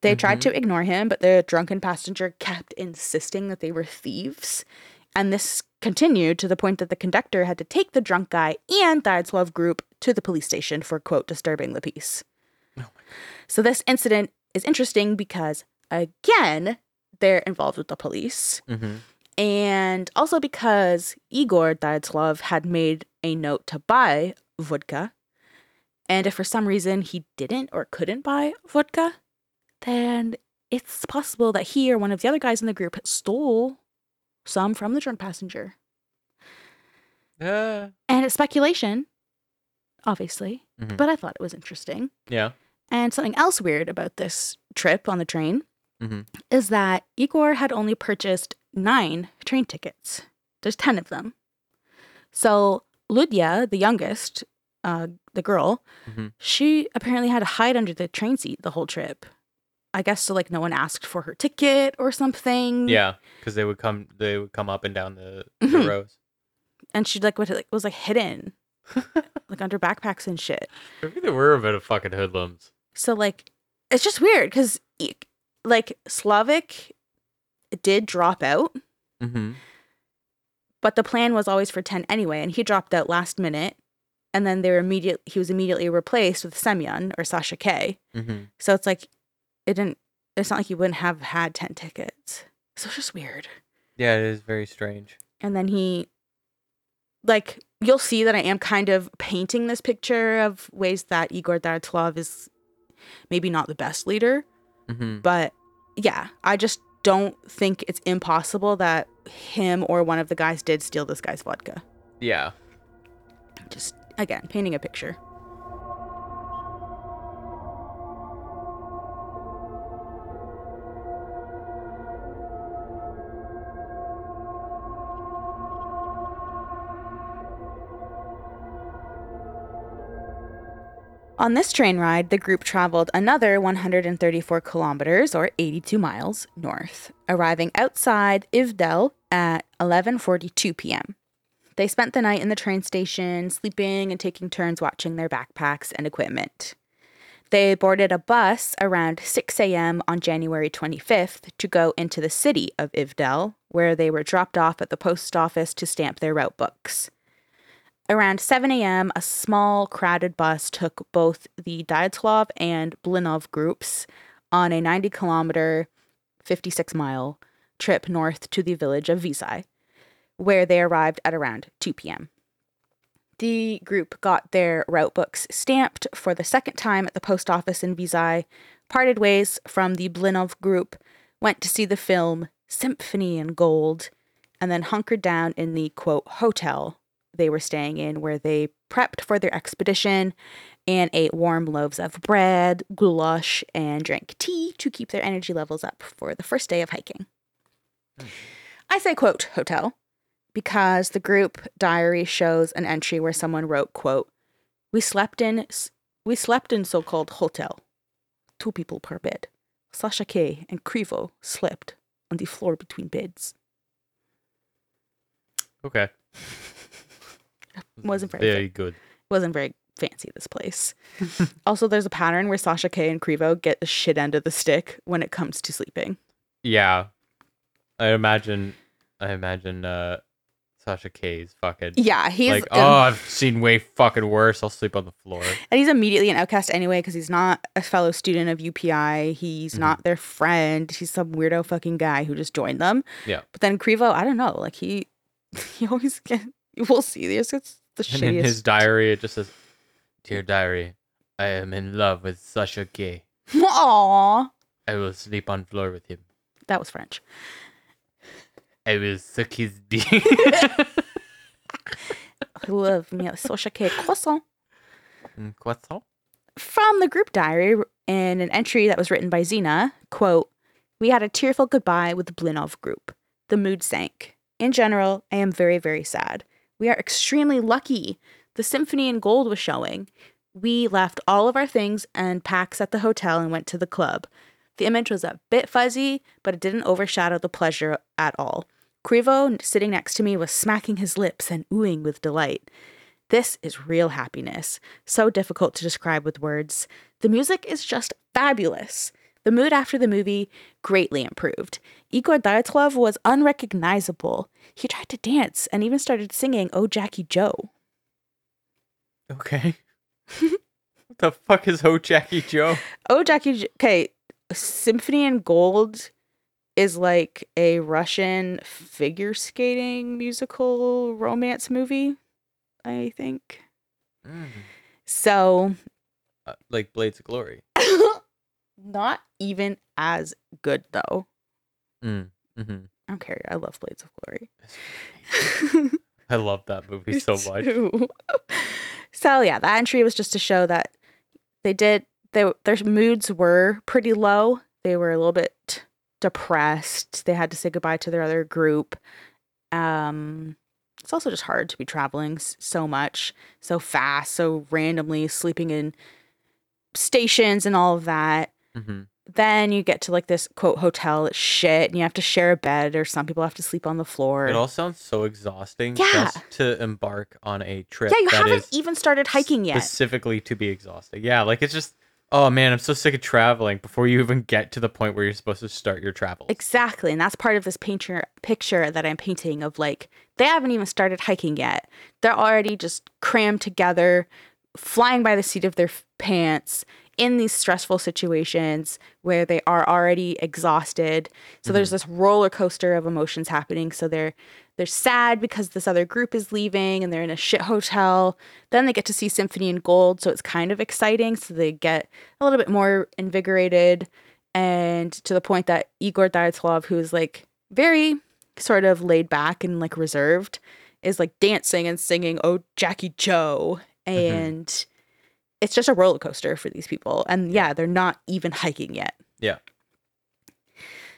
They tried to ignore him, but the drunken passenger kept insisting that they were thieves. And this continued to the point that the conductor had to take the drunk guy and Dyatlov group to the police station for, quote, disturbing the peace. So this incident is interesting because, again, they're involved with the police. hmm And also because Igor Dyatlov had made a note to buy vodka. And if for some reason he didn't or couldn't buy vodka, then it's possible that he or one of the other guys in the group stole some from the drunk passenger. Uh, And it's speculation, obviously, Mhm. but I thought it was interesting. yeah. And something else weird about this trip on the train Mhm. is that Igor had only purchased nine train tickets. There's 10 of them. So Lydia, the youngest, uh, the girl, Mhm. she apparently had to hide under the train seat the whole trip. I guess so like no one asked for her ticket or something. Yeah. Because they would come. They would come up and down the, the Mhm. rows. And she like, like was like hidden. <laughs> like under backpacks and shit. Maybe they were a bit of fucking hoodlums. So like it's just weird because like Slavik did drop out, Mm-hmm. but the plan was always for 10 anyway, and he dropped out last minute. And then they were immediate he was immediately replaced with Semyon or Sasha K. Mm-hmm. So it's like it didn't it's not like you wouldn't have had 10 tickets. So it's just weird. Yeah, it is very strange. And then he like you'll see that I am kind of painting this picture of ways that Igor Dyatlov is maybe not the best leader. Mm-hmm. But yeah, I just don't think it's impossible that him or one of the guys did steal this guy's vodka. Yeah. Just again, painting a picture. On this train ride, the group traveled another 134 kilometers or 82 miles north, arriving outside Ivdel at 11:42 p.m. They spent the night in the train station, sleeping and taking turns watching their backpacks and equipment. They boarded a bus around 6 a.m. on January 25th to go into the city of Ivdel, where they were dropped off at the post office to stamp their route books. Around 7 a.m., a small, crowded bus took both the Dyatlov and Blinov groups on a 90 kilometer, 56 mile trip north to the village of Vizhay, where they arrived at around 2 p.m. The group got their route books stamped for the second time at the post office in Vizhay, parted ways from the Blinov group, went to see the film Symphony in Gold, and then hunkered down in the quote hotel they were staying in, where they prepped for their expedition and ate warm loaves of bread, goulash, and drank tea to keep their energy levels up for the first day of hiking. I say quote hotel because the group diary shows an entry where someone wrote quote we slept in we slept in so-called hotel two people per bed sasha k and krivo slept on the floor between beds Okay. <laughs> wasn't very, very good. wasn't very fancy this place <laughs> also there's a pattern where sasha k and krivo get the shit end of the stick when it comes to sleeping Yeah. I imagine I imagine uh Sasha K is fucking Yeah, he's like, um, oh, I've seen way fucking worse. I'll sleep on the floor. and he's immediately an outcast anyway because he's not a fellow student of UPI. He's Mhm. not their friend. He's some weirdo fucking guy who just joined them. Yeah. But then Krivo, I don't know, like he <laughs> he always get. <laughs> We'll see. this. it's the And in his diary, it just says, "Dear diary, I am in love with Sasha K. Aww, I will sleep on floor with him. that was French. I will suck his <laughs> dick." <laughs> I love me a social cake croissant. Mm, Croissant? From the group diary in an entry that was written by Zena, quote, We had a tearful goodbye with the Blinov group. The mood sank. In general, I am very, very sad. We are extremely lucky. The Symphony in Gold was showing. We left all of our things and packs at the hotel and went to the club. The image was a bit fuzzy, but it didn't overshadow the pleasure at all. Krivo, sitting next to me, was smacking his lips and oohing with delight. This is real happiness, so difficult to describe with words. The music is just fabulous. The mood after the movie greatly improved. Igor Dyatlov was unrecognizable. He tried to dance and even started singing Oh Jackie Joe. Okay. what the fuck is Oh Jackie Joe? <laughs> Oh Jackie Okay, Symphony in Gold is like a Russian figure skating musical romance movie, I think. Mm. So, Uh, like Blades of Glory. Not even as good though. Mm. hmm I don't care. I love Blades of Glory. I love that movie <laughs> so much. so yeah, that entry was just to show that they did they, their moods were pretty low. They were a little bit depressed. They had to say goodbye to their other group. Um it's also just hard to be traveling so much, so fast, so randomly, sleeping in stations and all of that hmm then you get to like this quote hotel shit and you have to share a bed or some people have to sleep on the floor. It all sounds so exhausting Yeah. just to embark on a trip yeah, you haven't even started hiking yet. specifically to be exhausted. Yeah, like it's just oh man, I'm so sick of traveling before you even get to the point where you're supposed to start your travel. Exactly. And that's part of this painter picture that I'm painting of like they haven't even started hiking yet. They're already just crammed together, flying by the seat of their pants in these stressful situations where they are already exhausted. So there's mm-hmm. this roller coaster of emotions happening. So they're they're sad because this other group is leaving and they're in a shit hotel. Then they get to see Symphony in Gold, so it's kind of exciting. So they get a little bit more invigorated and to the point that Igor Dyatlov, who is like very sort of laid back and like reserved, is like dancing and singing "Oh Jackie Joe," mm-hmm. and it's just a roller coaster for these people. And yeah, they're not even hiking yet. Yeah.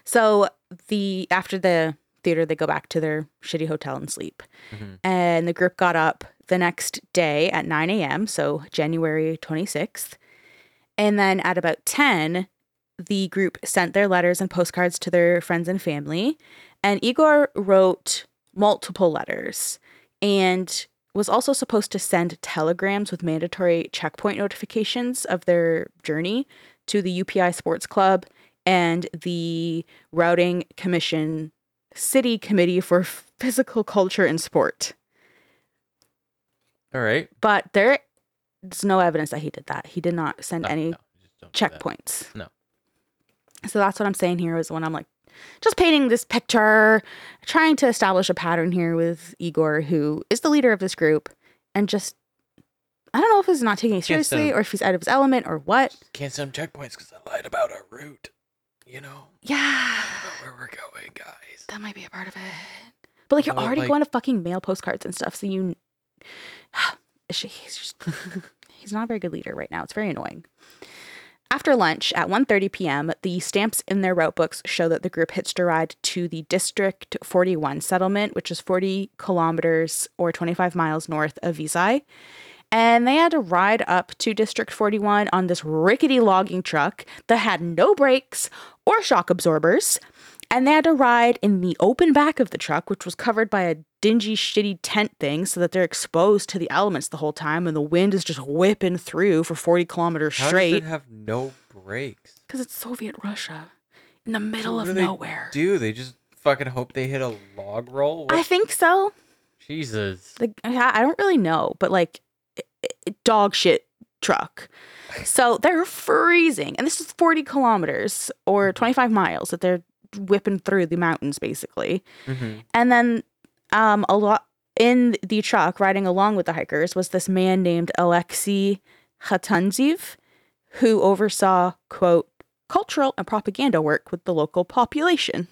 So the after the theater, they go back to their shitty hotel and sleep. Mhm. And the group got up the next day at 9 a.m., so January 26th. And then at about 10, the group sent their letters and postcards to their friends and family. And Igor wrote multiple letters and was also supposed to send telegrams with mandatory checkpoint notifications of their journey to the UPI Sports Club and the Routing Commission City Committee for <laughs> Physical Culture and Sport. All right. But there's no evidence that he did that. He did not send No, any no, just don't do that. checkpoints. No. So that's what I'm saying here is when I'm like just painting this picture, trying to establish a pattern here with Igor, who is the leader of this group, and just I don't know if he's not taking it seriously send- or if he's out of his element or what. Can't send him checkpoints because I lied about our route. You know, Yeah. about where we're going, guys. That might be a part of it. But like you're Well, already like- going to fucking mail postcards and stuff, so you. <sighs> <sighs> he's, just <laughs> he's not a very good leader right now. It's very annoying. After lunch at 1:30 p.m., the stamps in their route books show that the group hitched a ride to the District 41 settlement, which is 40 kilometers or 25 miles north of Vizhay. And they had to ride up to District 41 on this rickety logging truck that had no brakes or shock absorbers. And they had to ride in the open back of the truck, which was covered by a dingy, shitty tent thing, so that they're exposed to the elements the whole time and the wind is just whipping through for 40 kilometers How does straight. it have no brakes? Because it's Soviet Russia in the middle What of do they nowhere. Do they just fucking hope they hit a log roll? I think so. Jesus. Like I I don't really know, but like i- i- dog shit truck. So they're freezing, and this is 40 kilometers or 25 miles that they're whipping through the mountains, basically. hmm And then um, a lot in the truck, riding along with the hikers, was this man named Alexei Khatanziv, who oversaw quote cultural and propaganda work with the local population.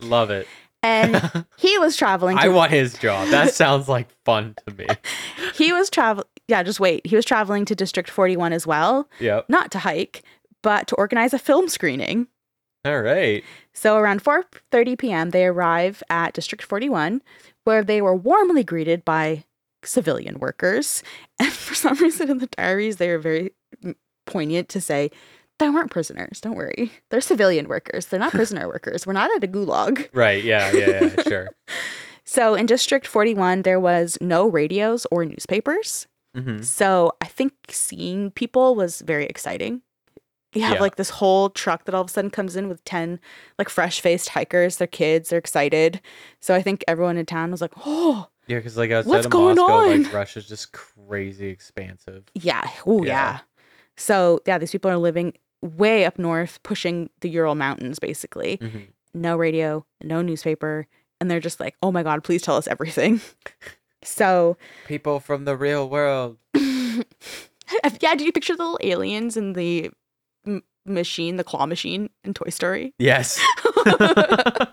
Love it. And <laughs> he was traveling. To I want his job. That sounds like fun to me. <laughs> he was traveling. yeah just wait he was traveling to district 41 as well Yeah. not to hike but to organize a film screening All right. so around 4.30 p.m they arrive at district 41 where they were warmly greeted by civilian workers <laughs> and for some reason in the diaries they were very mm, poignant to say they weren't prisoners don't worry they're civilian workers they're not <laughs> prisoner workers we're not at a gulag Right. Yeah. Yeah. yeah sure. <laughs> so in district 41 there was no radios or newspapers hmm So I think seeing people was very exciting. You have Yeah. like this whole truck that all of a sudden comes in with 10 like fresh faced hikers, their kids, they're excited. So I think everyone in town was like, oh, Yeah, because like outside What's of going Moscow, on? like Russia's just crazy expansive. yeah. Oh, yeah. Yeah. So yeah, these people are living way up north, pushing the Ural Mountains basically. hmm No radio, no newspaper. And they're just like, oh my God, please tell us everything. <laughs> so People from the real world. <laughs> yeah, do you picture the little aliens in the m- machine, the claw machine in Toy Story? Yes. <laughs>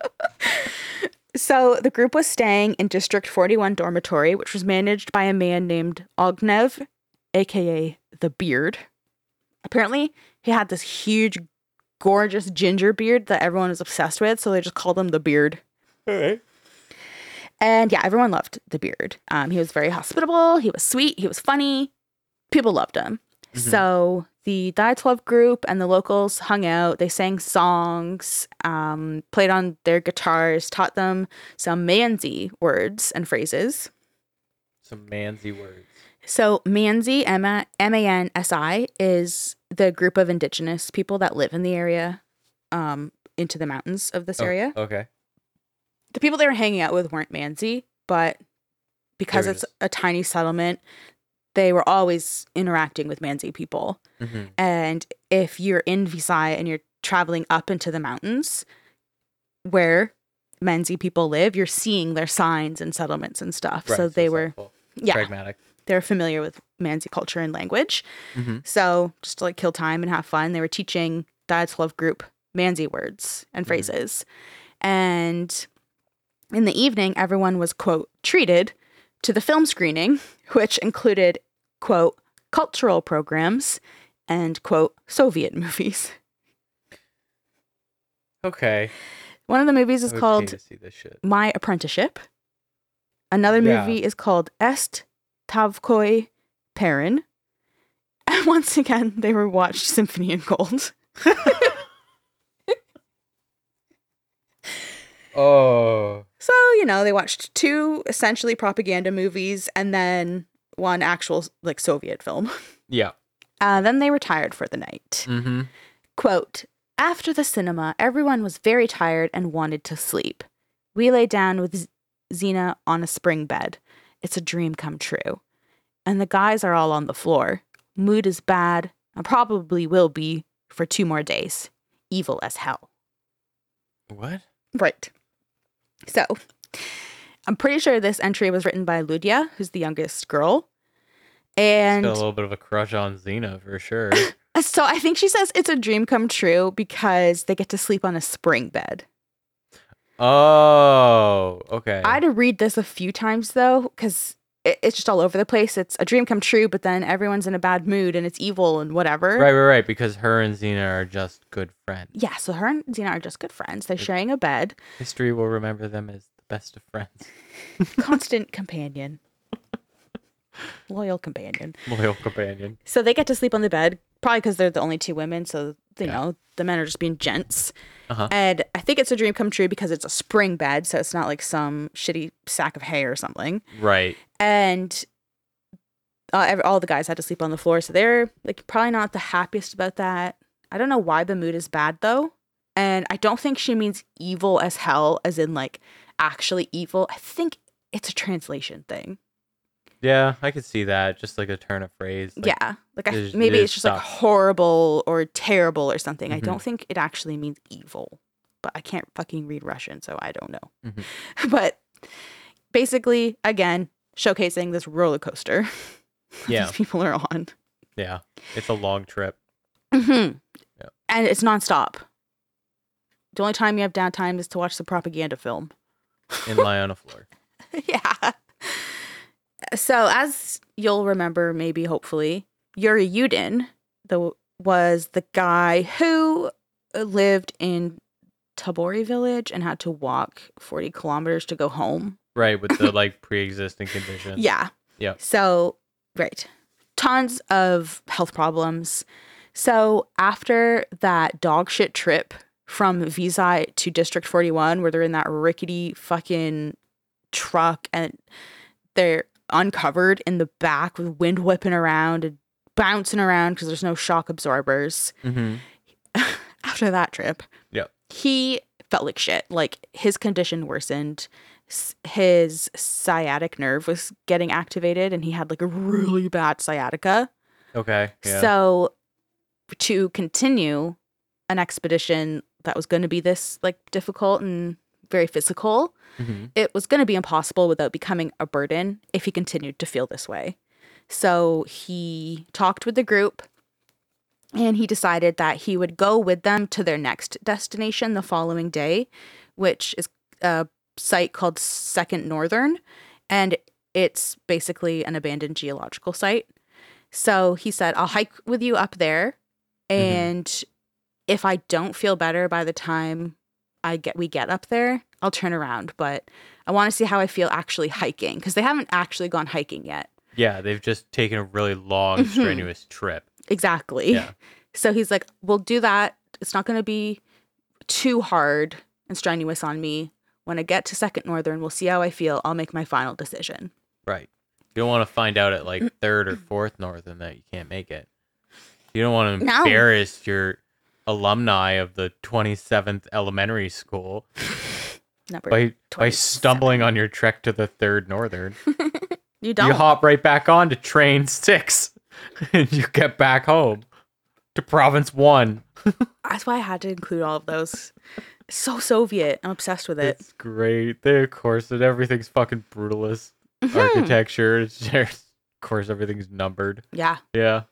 So the group was staying in District 41 dormitory, which was managed by a man named Ognev, aka the Beard. Apparently, he had this huge, gorgeous ginger beard that everyone was obsessed with, so they just called him the Beard. All right. And yeah, everyone loved the Beard. Um, he was very hospitable. He was sweet. He was funny. People loved him. Mhm. So the Dyatlov group and the locals hung out. They sang songs, um, played on their guitars, taught them some Mansi words and phrases. Some Mansi words. So Mansi, M A N S I, is the group of indigenous people that live in the area, um, into the mountains of this Oh, area. Okay. the people they were hanging out with weren't Mansi, but because it's just- a tiny settlement, they were always interacting with Mansi people. hmm And if you're in Vizhay and you're traveling up into the mountains where Mansi people live, you're seeing their signs and settlements and stuff. Right, so they it's were helpful. yeah, pragmatic. they're familiar with Mansi culture and language. hmm So just to like kill time and have fun, they were teaching Dyatlov group Manzi words and Mhm. phrases. And in the evening, everyone was, quote, treated to the film screening, <laughs> which included, quote, cultural programs and, quote, Soviet <laughs> movies. Okay. One of the movies is I would pay called to see this shit. My Apprenticeship. Another Yeah. movie is called Est Tavkoi Perrin. <laughs> And once again, they were watched Symphony in Gold. <laughs> Oh. So, you know, they watched two essentially propaganda movies and then one actual like Soviet film. <laughs> Yeah. Uh, then they retired for the night. Mm-hmm. Quote After the cinema, everyone was very tired and wanted to sleep. We lay down with Zena on a spring bed. It's a dream come true. And the guys are all on the floor. Mood is bad and probably will be for two more days. Evil as hell. What? Right. So, I'm pretty sure this entry was written by Ludia, who's the youngest girl. And Got a little bit of a crush on Xena for sure. <laughs> so I think she says it's a dream come true because they get to sleep on a spring bed. oh. Okay. I had to read this a few times though, because it, it's just all over the place. It's a dream come true, but then everyone's in a bad mood and it's evil and whatever. Right, right, right. Because her and Xena are just good friends. Yeah, so her and Xena are just good friends. They're sharing a bed, History will remember them as best of friends. <laughs> constant companion, loyal companion. Loyal companion. So they get to sleep on the bed, probably because they're the only two women. So, you Yeah. know, the men are just being gents. Uh-huh. And I think it's a dream come true because it's a spring bed. So it's not like some shitty sack of hay or something. Right. And uh, all the guys had to sleep on the floor. So they're like probably not the happiest about that. I don't know why the mood is bad though. And I don't think she means evil as hell, as in like actually evil. I think it's a translation thing. Yeah, I could see that. Just like a turn of phrase. like- yeah. Like I, there's- maybe there's it's just like horrible or terrible or something. I Mhm. don't think it actually means evil. But I can't fucking read Russian, so I don't know. Mhm. <laughs> But basically, again, showcasing this roller coaster <laughs> Yeah. these people are on. Yeah. It's a long trip. Mhm. Yeah. And it's nonstop. The only time you have downtime is to watch the propaganda film. And lie on a floor. <laughs> yeah. So, as you'll remember, maybe hopefully, Yuri Yudin the, was the guy who lived in Tabori village and had to walk 40 kilometers to go home. Right, with the <laughs> like pre-existing condition. Yeah. Yeah. So, right. Tons of health problems. So, after that dog shit trip from Vizhay to District 41, where they're in that rickety fucking truck and they're uncovered in the back with wind whipping around and bouncing around because there's no shock absorbers. Mm-hmm. <laughs> After that trip, Yep. he felt like shit. Like his condition worsened. S- His sciatic nerve was getting activated, and he had like a really bad sciatica. Okay. Yeah. So, to continue an expedition that was going to be this like difficult and very physical, Mhm. it was going to be impossible without becoming a burden if he continued to feel this way. So he talked with the group and he decided that he would go with them to their next destination the following day, which is a site called Second Northern. And it's basically an abandoned geological site. So he said, I'll hike with you up there. And if I don't feel better by the time I get we get up there, I'll turn around. But I want to see how I feel actually hiking because they haven't actually gone hiking yet. yeah, they've just taken a really long, Mhm. strenuous trip. Exactly. Yeah. <laughs> So he's like, we'll do that. It's not going to be too hard and strenuous on me. When I get to Second Northern, we'll see how I feel. I'll make my final decision. Right. You don't want to find out at like third or fourth northern that you can't make it. You don't want to No. embarrass your alumni of the 27th elementary school <sighs> Number by by 27. stumbling on your trek to the third northern. <laughs> You don't. You hop right back on to train 6 <laughs> and you get back home to province 1. <laughs> That's why I had to include all of those. So Soviet. I'm obsessed with it. It's great. They of course and everything's fucking brutalist Mhm. architecture. It's just, of course everything's numbered. Yeah. Yeah.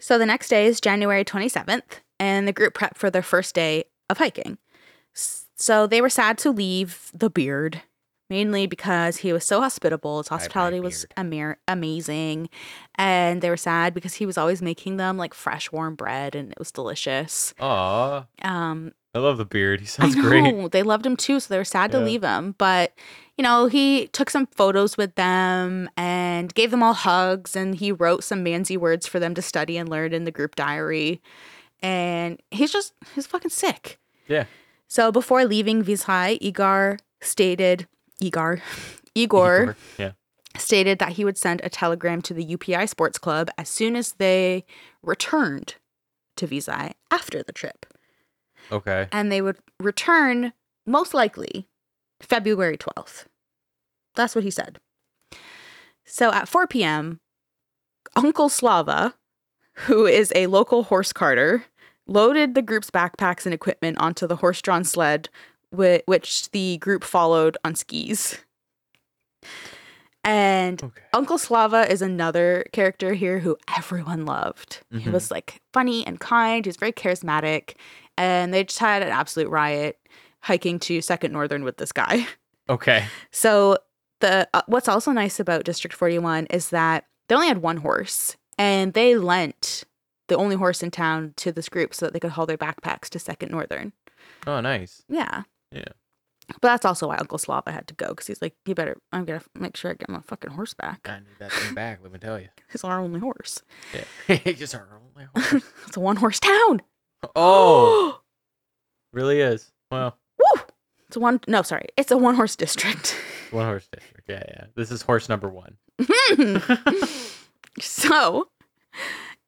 So the next day is January 27th, and the group prepped for their first day of hiking. So they were sad to leave the beard, mainly because he was so hospitable. His hospitality was amir- amazing. And they were sad because he was always making them like fresh, warm bread, and it was delicious. Aw. Um, I love the beard. He sounds great. They loved him too, so they were sad to leave him. But, you know, he took some photos with them and gave them all hugs and he wrote some Mansi words for them to study and learn in the group diary. And he's just he's fucking sick. Yeah. So before leaving Vizhay, Igor stated <laughs> Igor Igor Yeah. stated that he would send a telegram to the UPI Sports Club as soon as they returned to Vizhay after the trip Okay. and they would return most likely February 12th. That's what he said. So at 4 p.m., Uncle Slava, who is a local horse carter, loaded the group's backpacks and equipment onto the horse drawn sled, whi- which the group followed on skis. And Okay. Uncle Slava is another character here who everyone loved. He Mhm. was like funny and kind. He was very charismatic, and they just had an absolute riot hiking to Second Northern with this guy. Okay. <laughs> So the uh, what's also nice about District 41 is that they only had one horse, and they lent the only horse in town to this group so that they could haul their backpacks to Second Northern. Oh, nice. Yeah. Yeah. But that's also why Uncle Slava had to go because he's like, you better, I'm gonna make sure I get my fucking horse back. I need that thing back. Let me tell you. <laughs> It's our only horse. Yeah. <laughs> Just our only <laughs> horse. It's a one horse town. <gasps> Oh, <gasps> really is. Well, Woo! It's a one. No, sorry. It's a one horse district. one horse district. Yeah, yeah. This is horse number one. so,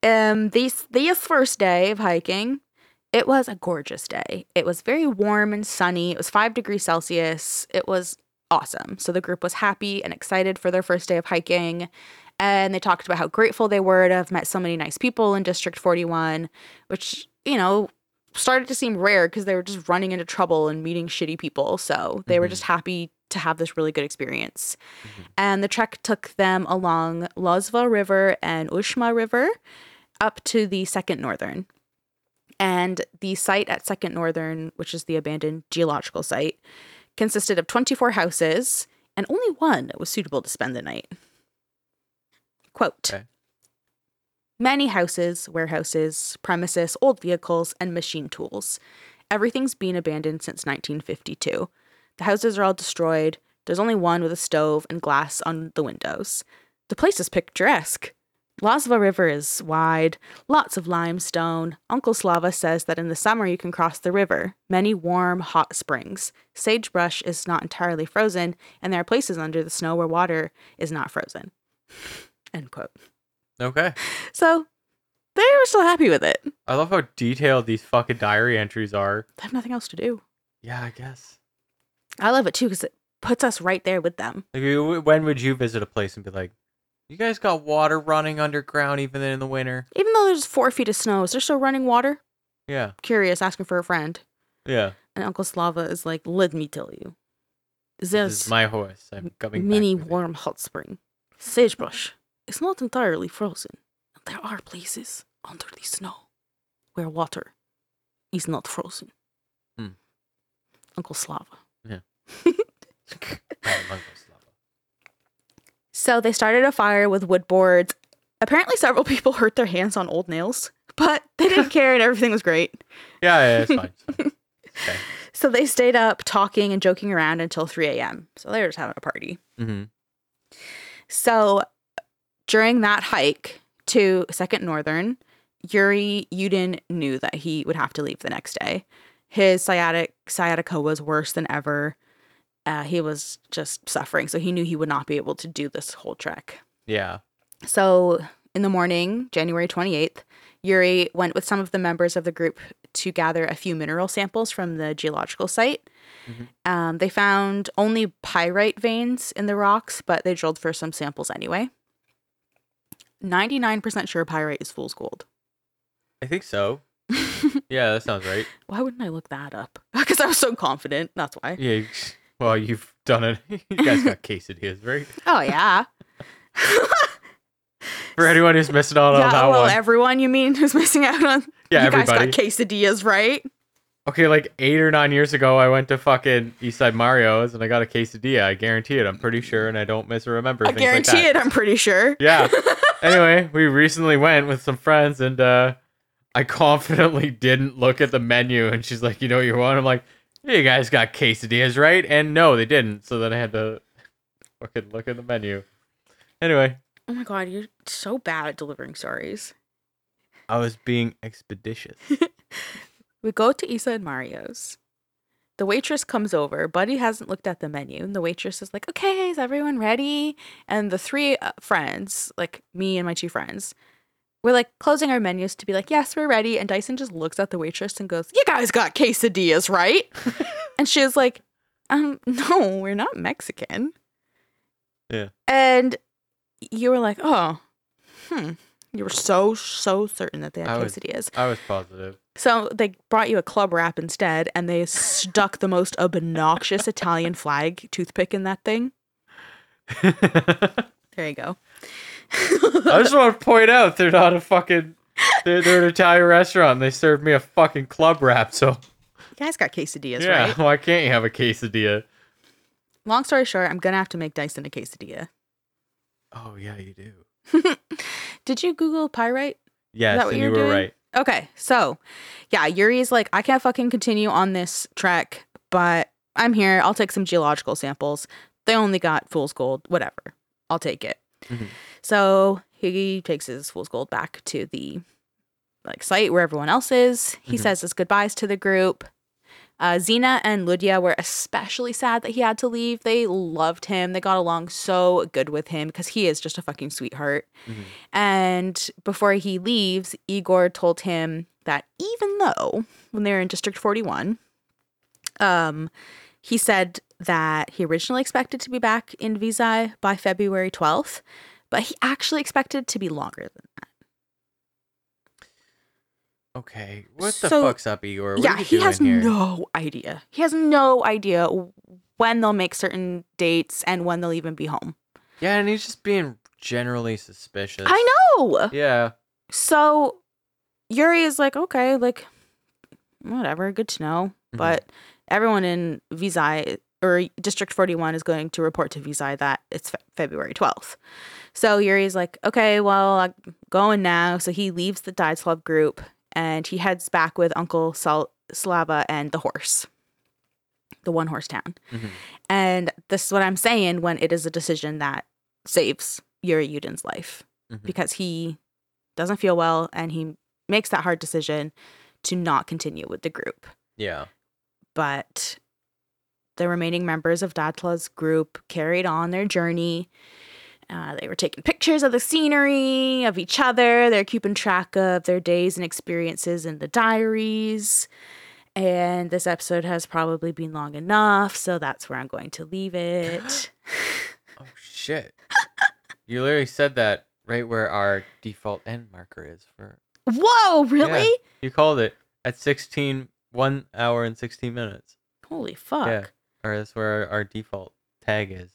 um, this this first day of hiking, It was a gorgeous day. It was very warm and sunny. It was five degrees Celsius. It was awesome. So the group was happy and excited for their first day of hiking. And they talked about how grateful they were to have met so many nice people in District 41, which, you know, started to seem rare because they were just running into trouble and meeting shitty people. So they were Mhm. just happy to have this really good experience. And the trek took them along Lozva River and Ushma River up to the Second Northern. And the site at Second Northern, which is the abandoned geological site, consisted of 24 houses and only one was suitable to spend the night. Quote Okay. Many houses, warehouses, premises, old vehicles, and machine tools. Everything's been abandoned since 1952. The houses are all destroyed. There's only one with a stove and glass on the windows. The place is picturesque. Lozva River is wide, lots of limestone. Uncle Slava says that in the summer you can cross the river, many warm, hot springs. Sagebrush is not entirely frozen, and there are places under the snow where water is not frozen. <sighs> End quote. Okay. So they were still happy with it. I love how detailed these fucking diary entries are. They have nothing else to do. Yeah, I guess. I love it too because it puts us right there with them. Like, when would you visit a place and be like, "You guys got water running underground even in the winter"? Even though there's four feet of snow, is there still running water? Yeah, Curious, asking for a friend. yeah. And Uncle Slava is like, let me tell you. This There's is my horse. I'm coming. mini with it." warm hot spring. Sagebrush It's not entirely frozen. There are places under the snow where water is not frozen. Hmm. Uncle Slava. Yeah. <laughs> Uncle Slava. So they started a fire with wood boards. Apparently, several <laughs> people hurt their hands on old nails, but they didn't <laughs> care and everything was great. Yeah, yeah, it's fine. It's fine. <laughs> Okay. So they stayed up talking and joking around until 3 a.m. So they were just having a party. Mm-hmm. So during that hike to Second Northern, Yuri Yudin knew that he would have to leave the next day. His sciatic sciatica was worse than ever. Uh, he was just suffering, so he knew he would not be able to do this whole trek. Yeah. So in the morning, January 28th, Yuri went with some of the members of the group to gather a few mineral samples from the geological site. Mhm. Um, they found only pyrite veins in the rocks, but they drilled for some samples anyway. 99% sure pyrite is fool's gold. I think so. <laughs> Yeah, that sounds right. Why wouldn't I look that up? <laughs> Because I was so confident. That's why. Yeah. Well, you've done it. <laughs> You guys got quesadillas, right? Oh, yeah. <laughs> For anyone who's missing out on yeah, that well, one. everyone you mean who's missing out on. Yeah, you guys everybody. got quesadillas, right? Okay, like eight or nine years ago, I went to fucking Eastside Mario's and I got a quesadilla. I guarantee it. I'm pretty sure, and I don't miss or remember. I like guarantee that. it, I'm pretty sure. Yeah. <laughs> anyway, we recently went with some friends, and uh, I confidently didn't look at the menu. And she's like, "You know what you want?" I'm like, "You guys got quesadillas, right?" And no, they didn't. So then I had to fucking look at the menu. Anyway, Oh my god, you're so bad at delivering stories. I was being expeditious. <laughs> We go to Eastside Mario's. The waitress comes over. Buddy hasn't looked at the menu. And the waitress is like, okay, is everyone ready? And the three uh, friends, like me and my two friends, we're like closing our menus to be like, yes, we're ready. And Dyson just looks at the waitress and goes, you guys got quesadillas, right? <laughs> and she was like, um, no, we're not Mexican. Yeah. And you were like, oh, hmm. You were so, so certain that they had I was- quesadillas. I was positive. So they brought you a club wrap instead, and they stuck the most obnoxious Italian flag toothpick in that thing. <laughs> There you go. <laughs> just want to point out they're not a fucking. They're, they're an Italian restaurant. And they served me a fucking club wrap. So You guys got quesadillas, yeah, right? why can't you have a quesadilla? Long story short, I'm gonna have to make Dyson a quesadilla. Oh yeah, you do. <laughs> Did you Google pyrite? Yes, what and you're you were doing? right. Okay, so yeah, Yuri's like, I can't fucking continue on this trek, but I'm here. I'll take some geological samples. They only got fool's gold, whatever. I'll take it. Mhm. So he takes his fool's gold back to the like site where everyone else is. He Mhm. says his goodbyes to the group. Uh, Xena and Lydia were especially sad that he had to leave. They loved him. They got along so good with him because he is just a fucking sweetheart. Mhm. And before he leaves, Igor told him that even though when they were in District 41. Um, he said that he originally expected to be back in Vizhay by February 12th, but he actually expected to be longer than that. Okay, what the So- fuck's up, Igor? What yeah, he has here? no idea. He has no idea when they'll make certain dates and when they'll even be home. Yeah, and he's just being generally suspicious. I know. Yeah. So Yuri is like, okay, like, whatever, good to know. Mhm. But everyone in Vizhay or District 41 is going to report to Vizhay that it's Fe- February 12th. So Yuri's like, okay, well, I'm going now. So he leaves the Dyatlov group and he heads back with Uncle Sal- Slava and the horse, the one horse town. Mhm. And this is what I'm saying when it is a decision that saves Yuri Yudin's life Mhm. because he doesn't feel well and he makes that hard decision to not continue with the group. Yeah. But the remaining members of Dyatlov's group carried on their journey. Uh, they were taking pictures of the scenery, of each other. They're keeping track of their days and experiences in the diaries. And this episode has probably been long enough, so that's where I'm going to leave it. <gasps> <laughs> Oh shit. you literally said that right where our default end marker is for Whoa, really? Yeah, you called it at 16 1 hour and 16 minutes. Holy fuck. Yeah. Or that's where our, our default tag is.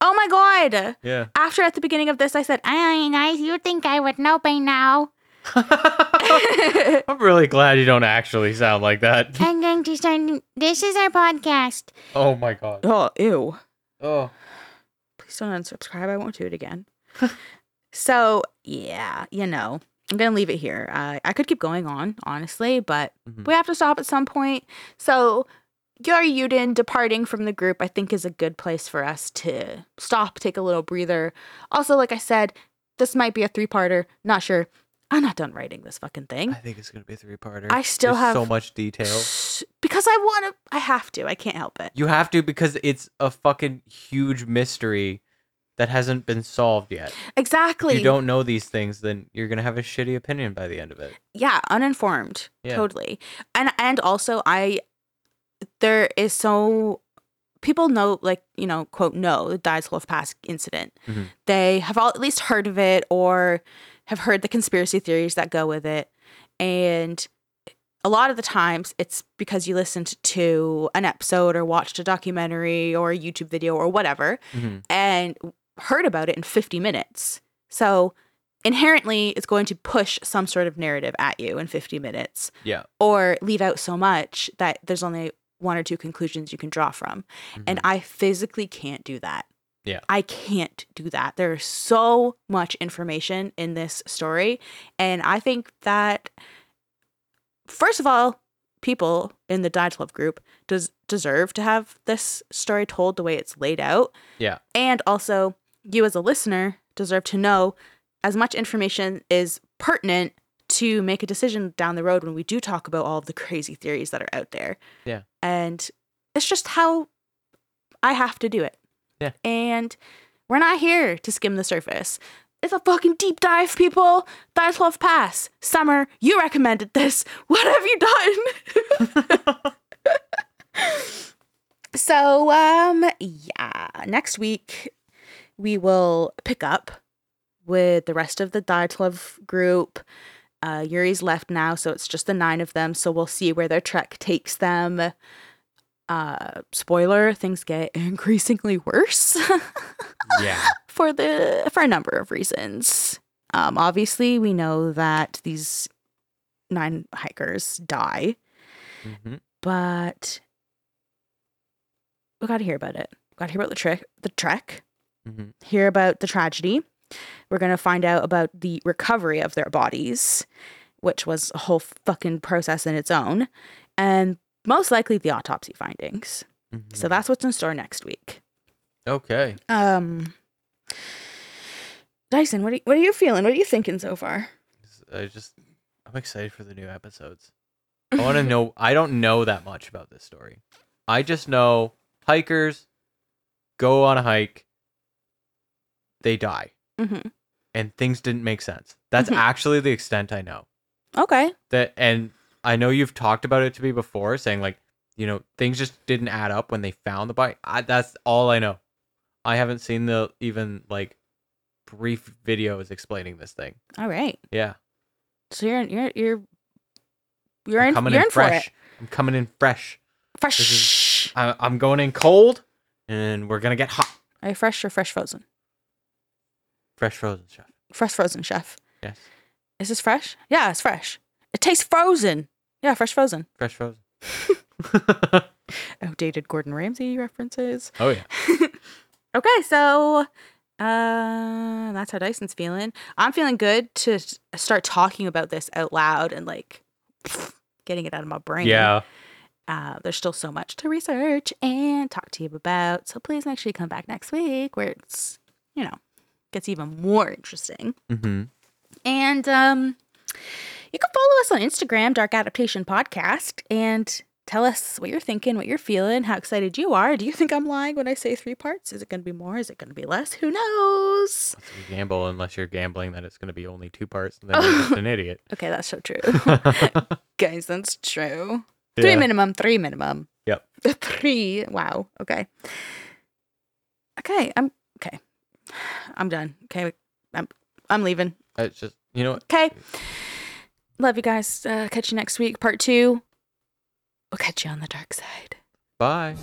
Oh my god. Yeah. After at the beginning of this, I said, "Hey guys, you think I would know by now?" <laughs> I'm really glad you don't actually sound like that. <laughs> I'm going to start. This is our podcast. Oh my god. oh, ew. Oh. Please don't unsubscribe. I won't do it again. <laughs> so, yeah, you know, I'm going to leave it here. Uh, I could keep going on, honestly, but Mhm. we have to stop at some point. So, Yuri Yudin departing from the group, I think, is a good place for us to stop, take a little breather. Also, like I said, this might be a three parter. Not sure. I'm not done writing this fucking thing. I think it's gonna be a three parter. I still have- so much detail. Because I want to, I have to. I can't help it. You have to because it's a fucking huge mystery that hasn't been solved yet. Exactly. If you don't know these things, then you're gonna have a shitty opinion by the end of it. yeah uninformed Yeah. totally and and also i there is so people know like you know quote know the Dyatlov Pass incident Mhm. they have all at least heard of it or have heard the conspiracy theories that go with it and a lot of the times it's because you listened to an episode or watched a documentary or a YouTube video or whatever Mhm. and heard about it in 50 minutes. So inherently, it's going to push some sort of narrative at you in 50 minutes Yeah. or leave out so much that there's only one or two conclusions you can draw from. And mm-hmm. I physically can't do that. Yeah. I can't do that. There's so much information in this story. And I think that, first of all, people in the Dyatlov group does deserve to have this story told the way it's laid out. Yeah. And also, you as a listener deserve to know as much information is pertinent to make a decision down the road when we do talk about all of the crazy theories that are out there. Yeah. And it's just how I have to do it. Yeah. And we're not here to skim the surface. It's a fucking deep dive, people. Dyatlov Pass. Summer, you recommended this. <laughs> What have you done? <laughs> so, um, yeah. Next week, we will pick up with the rest of the Dyatlov group. Uh, Yuri's left now, so it's just the nine of them. So we'll see where their trek takes them. Uh, spoiler: things get <laughs> increasingly worse yeah. <laughs> for the for a number of reasons. Um, obviously, we know that these nine hikers die, hmm but we got to hear about it. Got to hear about the trek, the trek, hmm hear about the tragedy. We're going to find out about the recovery of their bodies, which was a whole fucking process in its own, and most likely the autopsy findings. So that's what's in store next week. okay. Um Dyson, what are you, what are you feeling? What are you thinking so far? I just I'm excited for the new episodes. I want to know. <laughs> I don't know that much about this story. I just know hikers go on a hike, they die, Mhm. and things didn't make sense. That's Mhm. actually the extent I know. Okay. That and I know you've talked about it to me before, saying like, you know, things just didn't add up when they found the body. I, that's all I know. I haven't seen the even like brief videos explaining this thing. All right. Yeah, So you're you're you're you're I'm in coming you're in in for fresh. it. I'm coming in fresh. Fresh. I, I'm going in cold, and we're gonna get hot. Are you fresh or fresh frozen? Fresh frozen chef. Fresh frozen, chef. Yes, Is this fresh? Yeah, it's fresh. It tastes frozen. Yeah, fresh frozen. fresh frozen. <laughs> Outdated Gordon Ramsay references. oh yeah. <laughs> Okay, so uh that's how Dyson's feeling. I'm feeling good to start talking about this out loud and like <sniffs> getting it out of my brain. Yeah. Uh, there's still so much to research and talk to you about. So please make sure you come back next week where it's, you know, gets even more interesting. Mm-hmm. And um, you can follow us on Instagram, Dark Adaptation Podcast, and tell us what you're thinking, what you're feeling, how excited you are. Do you think I'm lying when I say three parts? Is it going to be more? Is it going to be less? Who knows? A gamble unless you're gambling that it's gonna be only two parts, and then you're just an <laughs> idiot. Okay, that's so true. <laughs> Guys, that's true. Three Yeah. minimum, three minimum. Yep. <laughs> Three. Wow. Okay. Okay, I'm. I'm done. Okay. I'm I'm leaving. It's just you know what? Okay. Love you guys. Uh, catch you next week. Part two. We'll catch you on the dark side. Bye.